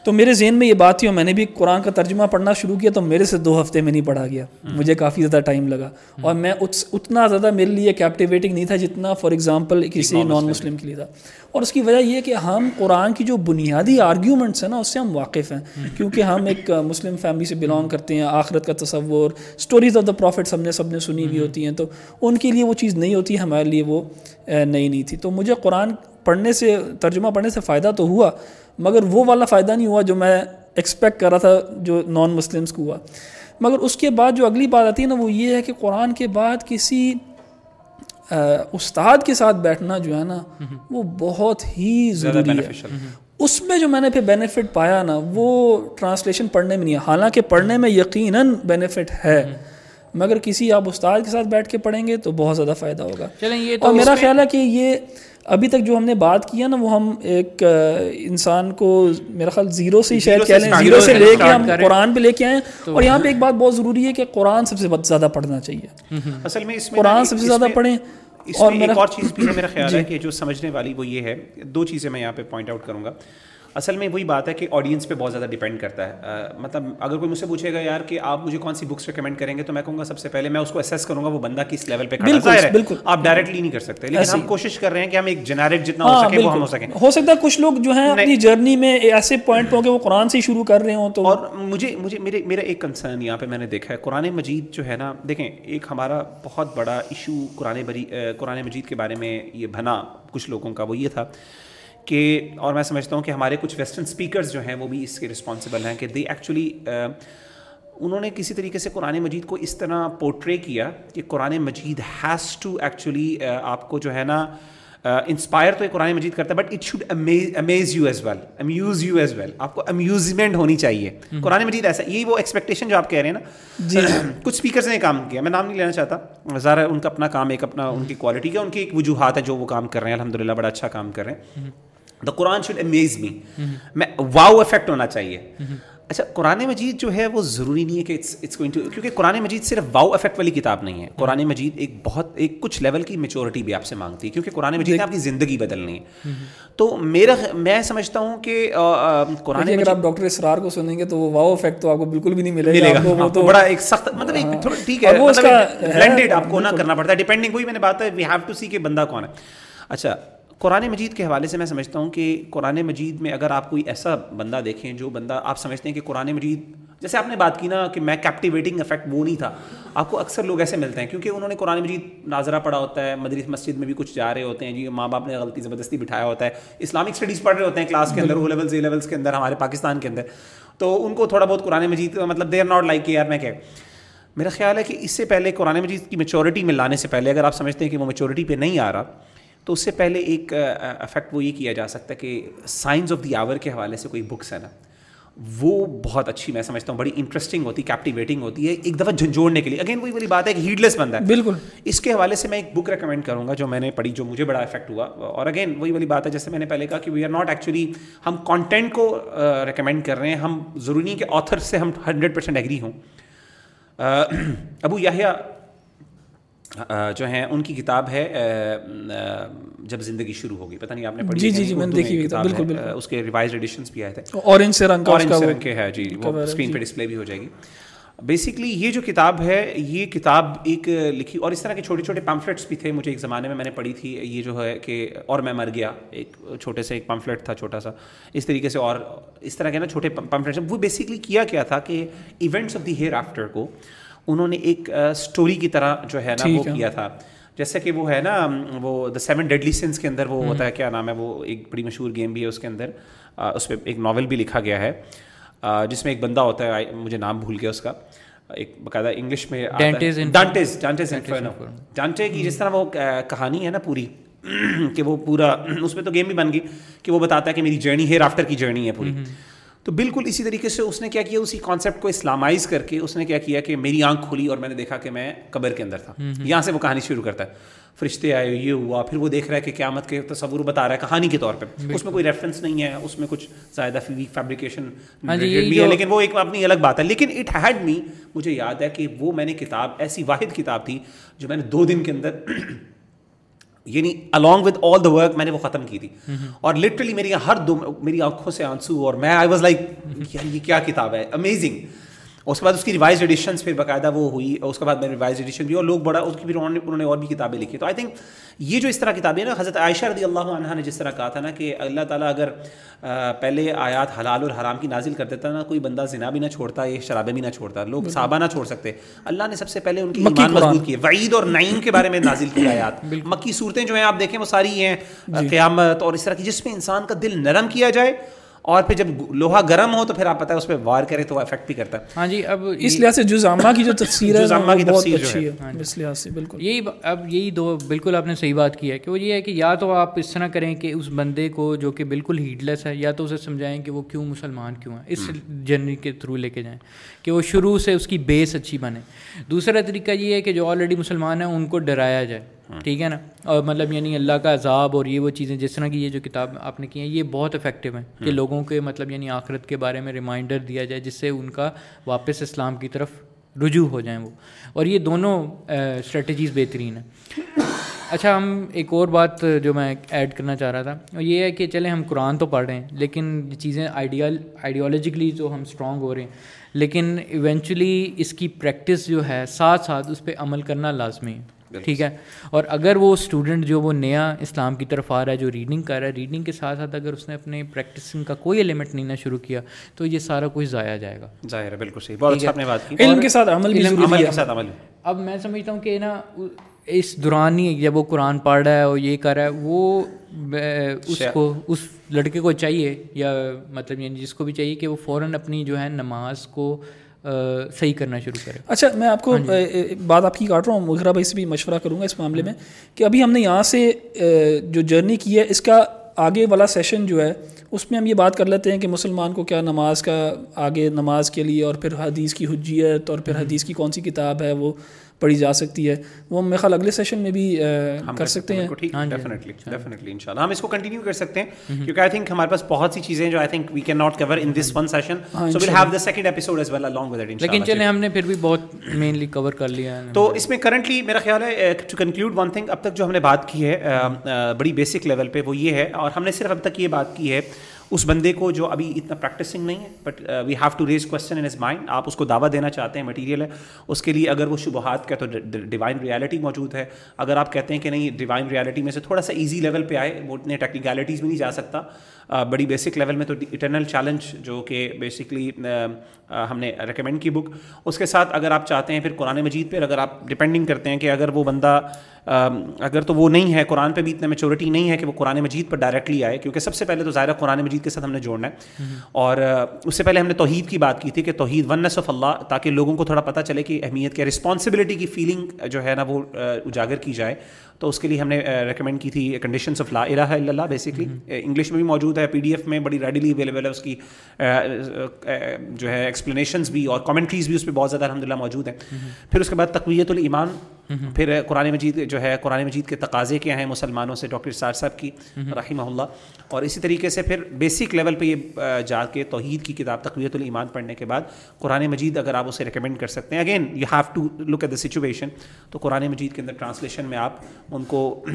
S2: تو میرے ذہن میں یہ بات تھی اور میں نے بھی قرآن کا ترجمہ پڑھنا شروع کیا تو میرے سے دو ہفتے میں نہیں پڑھا گیا۔ مجھے کافی زیادہ ٹائم لگا۔ اور میں اتنا زیادہ میرے لیے کیپٹیویٹنگ نہیں تھا جتنا فار ایگزامپل کسی نان مسلم کے لیے تھا۔ اور اس کی وجہ یہ کہ ہم قرآن کی جو بنیادی آرگیومنٹس ہیں نا اس سے ہم واقف ہیں۔ کیونکہ ہم ایک مسلم فیملی سے بلانگ کرتے ہیں آخرت کا تصور اسٹوریز آف دا پروفٹ ہم نے سب نے سنی ہوئی ہوتی ہیں۔ تو ان کے لیے وہ چیز نہیں ہوتی ہمارے لیے وہ نئی نہیں تھی۔ تو مجھے قرآن پڑھنے سے ترجمہ پڑھنے سے فائدہ تو ہوا مگر وہ والا فائدہ نہیں ہوا جو میں ایکسپیکٹ کر رہا تھا جو نان مسلمس کو ہوا۔ مگر اس کے بعد جو اگلی بات آتی ہے نا وہ یہ ہے کہ قرآن کے بعد کسی استاد کے ساتھ بیٹھنا جو ہے نا وہ بہت ہی ضروری ہے۔ اس میں جو میں نے پھر بینیفٹ پایا نا وہ ٹرانسلیشن پڑھنے میں نہیں ہے۔ حالانکہ پڑھنے میں یقیناً بینیفٹ ہے۔ مگر کسی آپ استاد کے ساتھ بیٹھ کے پڑھیں گے تو بہت زیادہ فائدہ ہوگا۔ چلیں یہ اور میرا خیال ہے کہ یہ ابھی تک جو ہم نے بات کیا نا وہ ہم ایک انسان کو میرا خیال زیرو سے ہی شاید کہہ لیں زیرو سے لے کے ہم قرآن پہ لے کے آئیں۔ اور یہاں پہ ایک بات بہت ضروری ہے کہ قرآن سب سے زیادہ پڑھنا چاہیے۔
S1: اصل میں
S2: قرآن سب سے زیادہ پڑھیں۔
S1: اور ایک اور چیز بھی ہے میرا خیال ہے جی۔ کہ جو سمجھنے والی وہ یہ ہے دو چیزیں میں یہاں پہ پوائنٹ آؤٹ کروں گا۔ اصل میں وہی بات ہے کہ آڈینس پہ بہت زیادہ ڈپینڈ کرتا ہے۔ مطلب اگر کوئی مجھ سے پوچھے گا یار کہ آپ مجھے کون سی بکس ریکمینڈ کریں گے تو میں کہوں گا سب سے پہلے میں اس کو اسیس کروں گا وہ بندہ کس لیول پہ ہے۔ بالکل۔ آپ ڈائریکٹلی نہیں کر سکتے لیکن ہم کوشش کر رہے ہیں کہ ہم ایک جنریک جتنا ہو ہاں، سکے وہ ہم ہو سکیں
S2: ہو سکتا ہے کچھ لوگ جو ہیں اپنی جرنی میں ایسے پوائنٹ پہ کہ وہ قرآن سے شروع کر رہے ہوں تو
S1: اور مجھے مجھے میرے میرا ایک کنسرن یہاں پہ میں نے دیکھا ہے۔ قرآن مجید جو ہے نا دیکھیں ایک ہمارا بہت بڑا ایشو قرآن قرآن مجید کے بارے میں یہ بنا کچھ لوگوں کا وہ یہ تھا۔ کہ اور میں سمجھتا ہوں کہ ہمارے کچھ ویسٹرن اسپیکرز جو ہیں وہ بھی اس کے رسپانسبل ہیں کہ دے ایکچولی انہوں نے کسی طریقے سے قرآن مجید کو اس طرح پورٹرے کیا کہ Quran Majeed has to actually آپ کو جو ہے نا انسپائر تو قرآن مجید کرتا ہے but it should amaze you as well amuse you as well آپ کو امیوزمنٹ ہونی چاہیے. قرآن مجید ایسا یہی وہ ایکسپیکٹیشن جو آپ کہہ رہے ہیں نا. جی. کچھ اسپیکرز نے کام کیا میں نام نہیں لینا چاہتا. ذرا ان کا اپنا کام ایک اپنا ان کی کوالٹی کا ان کی ایک وجوہات ہے جو وہ کام کر رہے ہیں. الحمد للہ بڑا اچھا کام کر رہے ہیں. دا قرآن شوڈ امیز می میں واؤ افیکٹ ہونا چاہیے اچھا قرآن مجید جو ہے وہ ضروری نہیں ہے کہ اٹس اٹس گوئنگ ٹو کیونکہ قرآن مجید صرف واؤ افیکٹ والی کتاب نہیں ہے قرآن مجید ایک بہت ایک کچھ لیول کی میچورٹی بھی آپ سے مانگتی ہے کیونکہ قرآن مجید نے آپ کی زندگی بدلنی ہے تو میرا میں سمجھتا ہوں کہ
S2: قرآن اگر آپ ڈاکٹر اسرار کو سنیں گے تو وہ واؤ افیکٹ تو آپ کو بالکل بھی نہیں ملے
S1: گا وہ تو بڑا ایک سخت مطلب ایک تھوڑا ٹھیک ہے بلینڈیڈ آپ کو نہ کرنا پڑتا ہے ڈیپینڈنگ وہی میں نے بات ہے وی ہیو ٹو سی کہ بندہ کون ہے اچھا قرآن مجید کے حوالے سے میں سمجھتا ہوں کہ قرآن مجید میں اگر آپ کوئی ایسا بندہ دیکھیں جو بندہ آپ سمجھتے ہیں کہ قرآن مجید جیسے آپ نے بات کی نا کہ میں کیپٹیویٹنگ افیکٹ وہ نہیں تھا آپ کو اکثر لوگ ایسے ملتے ہیں کیونکہ انہوں نے قرآن مجید ناظرہ پڑھا ہوتا ہے مدریس مسجد میں بھی کچھ جا رہے ہوتے ہیں جی ماں باپ نے غلطی زبردستی بٹھایا ہوتا ہے اسلامک اسٹڈیز پڑھ رہے ہوتے ہیں کلاس کے اندر او لیولس اے لیولس کے اندر ہمارے پاکستان کے اندر۔ تو ان کو تھوڑا بہت قرآن مجید مطلب دے آر ناٹ لائک کہ یار میں کہ میرا خیال ہے کہ اس سے پہلے قرآن مجید کی میچورٹی میں لانے سے پہلے اگر آپ سمجھتے ہیں کہ وہ میچورٹی پہ نہیں آ رہا تو اس سے پہلے ایک افیکٹ وہ یہ کیا جا سکتا ہے کہ سائنس آف دی آور کے حوالے سے کوئی بکس ہے نا وہ بہت اچھی میں سمجھتا ہوں بڑی انٹرسٹنگ ہوتی کیپٹیویٹنگ ہوتی ہے ایک دفعہ جھنجھوڑنے کے لیے۔ اگین وہی والی بات ہے کہ ہیڈ لیس بندہ ہے۔
S2: بالکل۔
S1: اس کے حوالے سے میں ایک بک ریکمینڈ کروں گا جو میں نے پڑھی جو مجھے بڑا افیکٹ ہوا۔ اور اگین وہی والی بات ہے جیسے میں نے پہلے کہا کہ وی آر ناٹ ایکچولی ہم کانٹینٹ کو ریکمینڈ کر رہے ہیں۔ ہم ضروری نہیں کہ آتھر سے ہم ہنڈریڈ پرسینٹ ایگری ہوں۔ ابو یاہیا جو ہیں ان کی کتاب ہے جب زندگی شروع ہوگی۔ پتہ نہیں آپ نے پڑھی
S2: جی جی جی میں نے دیکھی بالکل بالکل۔
S1: اس کے ریوائز ایڈیشنس بھی آئے تھے۔
S2: اورنج سے رنگ
S1: اورنج سے رنگ کے ہے جی وہ اسکرین پہ ڈسپلے بھی ہو جائے گی۔ بیسکلی یہ جو کتاب ہے یہ کتاب ایک لکھی اور اس طرح کے چھوٹے چھوٹے پمفلیٹس بھی تھے۔ مجھے ایک زمانے میں میں نے پڑھی تھی یہ جو ہے کہ اور میں مر گیا۔ ایک چھوٹے سے ایک پمفلیٹ تھا چھوٹا سا۔ اس طریقے سے اور اس طرح کے نا چھوٹے پمفلیٹس وہ بیسکلی کیا کیا تھا کہ events of the hereafter کو انہوں نے ایک اسٹوری کی طرح جو ہے نا وہ کیا تھا۔ جیسے کہ وہ ہے نا وہ دا سیون ڈیڈلی سنس کے اندر وہ ہوتا ہے کیا نام ہے وہ ایک بڑی مشہور گیم بھی ہے اس کے اندر۔ اس پہ ایک ناول بھی لکھا گیا ہے۔ جس میں ایک بندہ ہوتا ہے مجھے نام بھول گیا اس کا۔ ایک باقاعدہ انگلش میں ڈانٹے کی جس طرح وہ کہانی ہے نا پوری کہ وہ پورا اس میں تو گیم بھی بن گئی کہ وہ بتاتا ہے کہ میری جرنی ہیئر آفٹر کی جرنی ہے پوری۔ تو بالکل اسی طریقے سے اس نے کیا کیا اسی کانسیپٹ کو اسلامائز کر کے اس نے کیا کیا کہ میری آنکھ کھلی اور میں نے دیکھا کہ میں قبر کے اندر تھا۔ یہاں سے وہ کہانی شروع کرتا ہے۔ فرشتے آئے یہ ہوا پھر وہ دیکھ رہا ہے کہ قیامت کے تصور بتا رہا ہے کہانی کے طور پہ۔ اس میں کوئی ریفرنس نہیں ہے اس میں کچھ زیادہ فیبریکیشن بھی ہے لیکن وہ ایک اپنی الگ بات ہے۔ لیکن اٹ ہیڈ می مجھے یاد ہے کہ وہ میں نے کتاب ایسی واحد کتاب تھی جو میں نے دو دن کے اندر یعنی along with all the work میں نے وہ ختم کی تھی۔ اور لٹرلی میری ہر دو میری آنکھوں سے آنسو اور میں آئی واز لائک یار یہ کیا کتاب ہے؟ امیزنگ اس کے بعد اس کی ریوائز ایڈیشنس پھر باقاعدہ وہ ہوئی اور اس کے بعد میں ریوائز ایڈیشن بھی اور لوگ بڑا اس کی پھر انہوں نے اور بھی کتابیں لکھی۔ تو آئی تھنک یہ جو اس طرح کتابیں نا حضرت عائشہ رضی اللہ عنہ نے جس طرح کہا تھا نا کہ اللہ تعالیٰ اگر پہلے آیات حلال اور حرام کی نازل کر دیتا نا کوئی بندہ زنا بھی نہ چھوڑتا یہ شرابیں بھی نہ چھوڑتا لوگ صحابہ نہ چھوڑ سکتے۔ اللہ نے سب سے پہلے ان کی ایمان مضبوط کی وعید اور نعیم کے بارے میں نازل کی آیات۔ مکی صورتیں جو ہیں آپ دیکھیں وہ ساری ہیں۔ جی۔ قیامت اور اس طرح کی جس میں انسان کا دل نرم کیا جائے اور پھر جب لوہا گرم ہو تو پھر آپ پتہ ہے اس پہ وار کرے تو وہ افیکٹ بھی کرتا ہے۔
S2: ہاں جی اب اس لحاظ سے جزامہ کی جو تفسیر ہے جزامہ کی تفسیر اچھی ہے۔ ہاں جی۔ اس لحاظ سے بالکل۔
S3: یہی اب یہی دو بالکل آپ نے صحیح بات کی ہے کہ وہ یہ ہے کہ یا تو آپ اس طرح کریں کہ اس بندے کو جو کہ بالکل ہیڈ لیس ہے یا تو اسے سمجھائیں کہ وہ کیوں مسلمان کیوں ہے اس جرنی کے تھرو لے کے جائیں کہ وہ شروع سے اس کی بیس اچھی بنے۔ دوسرا طریقہ یہ ہے کہ جو آلریڈی مسلمان ہیں ان کو ڈرایا جائے۔ ٹھیک ہے نا؟ اور مطلب یعنی اللہ کا عذاب اور یہ وہ چیزیں جس طرح کی یہ جو کتاب آپ نے کی ہیں یہ بہت افیکٹو ہیں کہ لوگوں کے مطلب یعنی آخرت کے بارے میں ریمائنڈر دیا جائے جس سے ان کا واپس اسلام کی طرف رجوع ہو جائیں وہ۔ اور یہ دونوں اسٹریٹجیز بہترین ہیں۔ اچھا ہم ایک اور بات جو میں ایڈ کرنا چاہ رہا تھا یہ ہے کہ چلیں ہم قرآن تو پڑھ رہے ہیں لیکن یہ چیزیں آئیڈیال آئیڈیالوجیکلی جو ہم اسٹرانگ ہو رہے ہیں لیکن ایونچولی اس کی پریکٹس جو ہے ساتھ ساتھ اس پہ عمل کرنا لازمی ہے۔ ٹھیک ہے؟ اور اگر وہ اسٹوڈنٹ جو وہ نیا اسلام کی طرف آ رہا ہے جو ریڈنگ کر رہا ہے ریڈنگ کے ساتھ ساتھ اگر اس نے اپنے پریکٹسنگ کا کوئی ایلیمنٹ نہیں نہ شروع کیا تو یہ سارا کچھ ضائع جائے گا۔
S1: ظاہر ہے بالکل صحیح۔ بہت اچھا بات کی۔
S2: علم کے ساتھ عمل بھی
S1: عمل کے ساتھ عمل
S3: اب میں سمجھتا ہوں کہ نا اس دوران ہی جب وہ قرآن پڑھ رہا ہے اور یہ کر رہا ہے وہ اس کو اس لڑکے کو چاہیے یا مطلب یعنی جس کو بھی چاہیے کہ وہ فوراً اپنی جو ہے نماز کو صحیح کرنا شروع کرے
S2: اچھا میں آپ کو ہاں جی۔ بات آپ کی کاٹ رہا ہوں مغرا بھائی سے بھی مشورہ کروں گا اس معاملے میں کہ ابھی ہم نے یہاں سے جو جرنی کی ہے اس کا آگے والا سیشن جو ہے اس میں ہم یہ بات کر لیتے ہیں کہ مسلمان کو کیا نماز کا آگے نماز کے لیے اور پھر حدیث کی حجیت اور پھر حدیث کی کون سی کتاب ہے وہ پڑھی جا سکتی ہے۔ وہ میرے خیال اگلے سیشن میں بھی کر سکتے ہیں۔
S1: ڈیفینیٹلی ڈیفینیٹلی ان شاء اللہ ہم اس کو کنٹینیو کر سکتے ہیں کیونکہ آئی تھنک ہمارے پاس بہت سی چیزیں جو I think we can not cover in this one session so will have the second episode as well along with it
S3: لیکن چلیں ہم نے پھر بھی بہت مینلی کور کر لیا ہے۔
S1: تو اس میں کرنٹلی میرا خیال ہے ٹو کنکلوڈ ون تھنگ اب تک جو ہم نے بات کی ہے بڑی بیسک لیول پہ وہ یہ ہے اور ہم نے صرف اب تک یہ بات کی ہے۔ اس بندے کو جو ابھی اتنا پریکٹسنگ نہیں ہے but we have to raise question in his mind آپ اس کو دعویٰ دینا چاہتے ہیں مٹیریل ہے. اس کے لیے اگر وہ شبہات کا تو ڈیوائن ریالٹی موجود ہے، اگر آپ کہتے ہیں کہ نہیں ڈیوائن ریالٹی میں سے تھوڑا سا ایزی لیول پہ آئے، وہ اتنے ٹیکنیکلٹیز میں نہیں جا سکتا. Uh, بڑی بیسک لیول میں تو اٹرنل چیلنج جو کہ بیسکلی ہم نے ریکمینڈ کی بک اس کے ساتھ اگر آپ چاہتے ہیں پھر قرآن مجید پہ اگر آپ ڈپینڈنگ کرتے ہیں کہ اگر وہ بندہ اگر تو وہ نہیں ہے قرآن پہ بھی اتنا میچورٹی نہیں ہے کہ وہ قرآن مجید پر ڈائریکٹلی آئے کیونکہ سب سے پہلے تو ظاہر قرآن مجید کے ساتھ ہم نے جوڑنا ہے۔ اور اس سے پہلے ہم نے توحید کی بات کی تھی کہ توحید ونس آف اللہ تاکہ لوگوں کو تھوڑا پتہ چلے کہ اہمیت کیا رسپانسبلٹی کی فیلنگ جو ہے نا وہ اجاگر کی جائے۔ تو اس کے لیے ہم نے ریکمینڈ کی تھی کنڈیشنس آف لا الہ الا اللہ بیسکلی انگلش میں بھی موجود ہے پی ڈی ایف میں بڑی ریڈیلی اویلیبل ہے اس کی جو ہے ایکسپلینیشنس بھی اور کامنٹریز بھی اس پہ بہت زیادہ الحمد للہ موجود ہیں. پھر اس کے بعد تقویت الایمان پھر قرآن مجید جو ہے قرآن مجید کے تقاضے کیا ہیں مسلمانوں سے ڈاکٹر سار صاحب کی رحمہ اللہ. اور اسی طریقے سے پھر بیسک لیول پہ یہ جا کے توحید کی کتاب تقویت الایمان پڑھنے کے بعد قرآن مجید اگر آپ اسے ریکمینڈ کر سکتے ہیں again you have to look at the situation تو قرآن مجید کے اندر ٹرانسلیشن میں آپ ان کو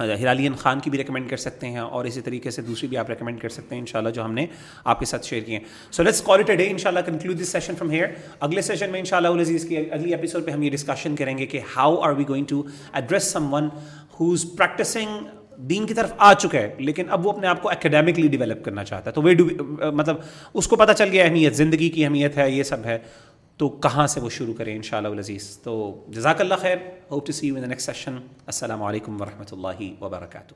S1: ہلالین خان کی بھی ریکمینڈ کر سکتے ہیں اور اسی طریقے سے دوسری بھی آپ ریکمینڈ کر سکتے ہیں انشاءاللہ جو ہم نے آپ کے ساتھ شیئر کیے ہیں۔ So let's call it a day ان شاء اللہ conclude this session from here اگلے سیشن میں ان شاء اللہ عزیز کی اگلی ایپیسوڈ پہ ہم یہ ڈسکشن کریں گے کہ how are we going to address someone who's practising دین کی طرف آ چکا ہے، لیکن اب وہ اپنے آپ کو اکیڈیمکلی ڈیولپ کرنا چاہتا ہے۔ تو وہ مطلب اس کو پتہ چل گیا اہمیت، زندگی کی اہمیت ہے، یہ سب ہے۔ تو کہاں سے وہ شروع کریں ان شاء اللہ عزیز تو جزاک اللہ خیر hope to see you in next session السلام علیکم ورحمۃ اللہ وبرکاتہ.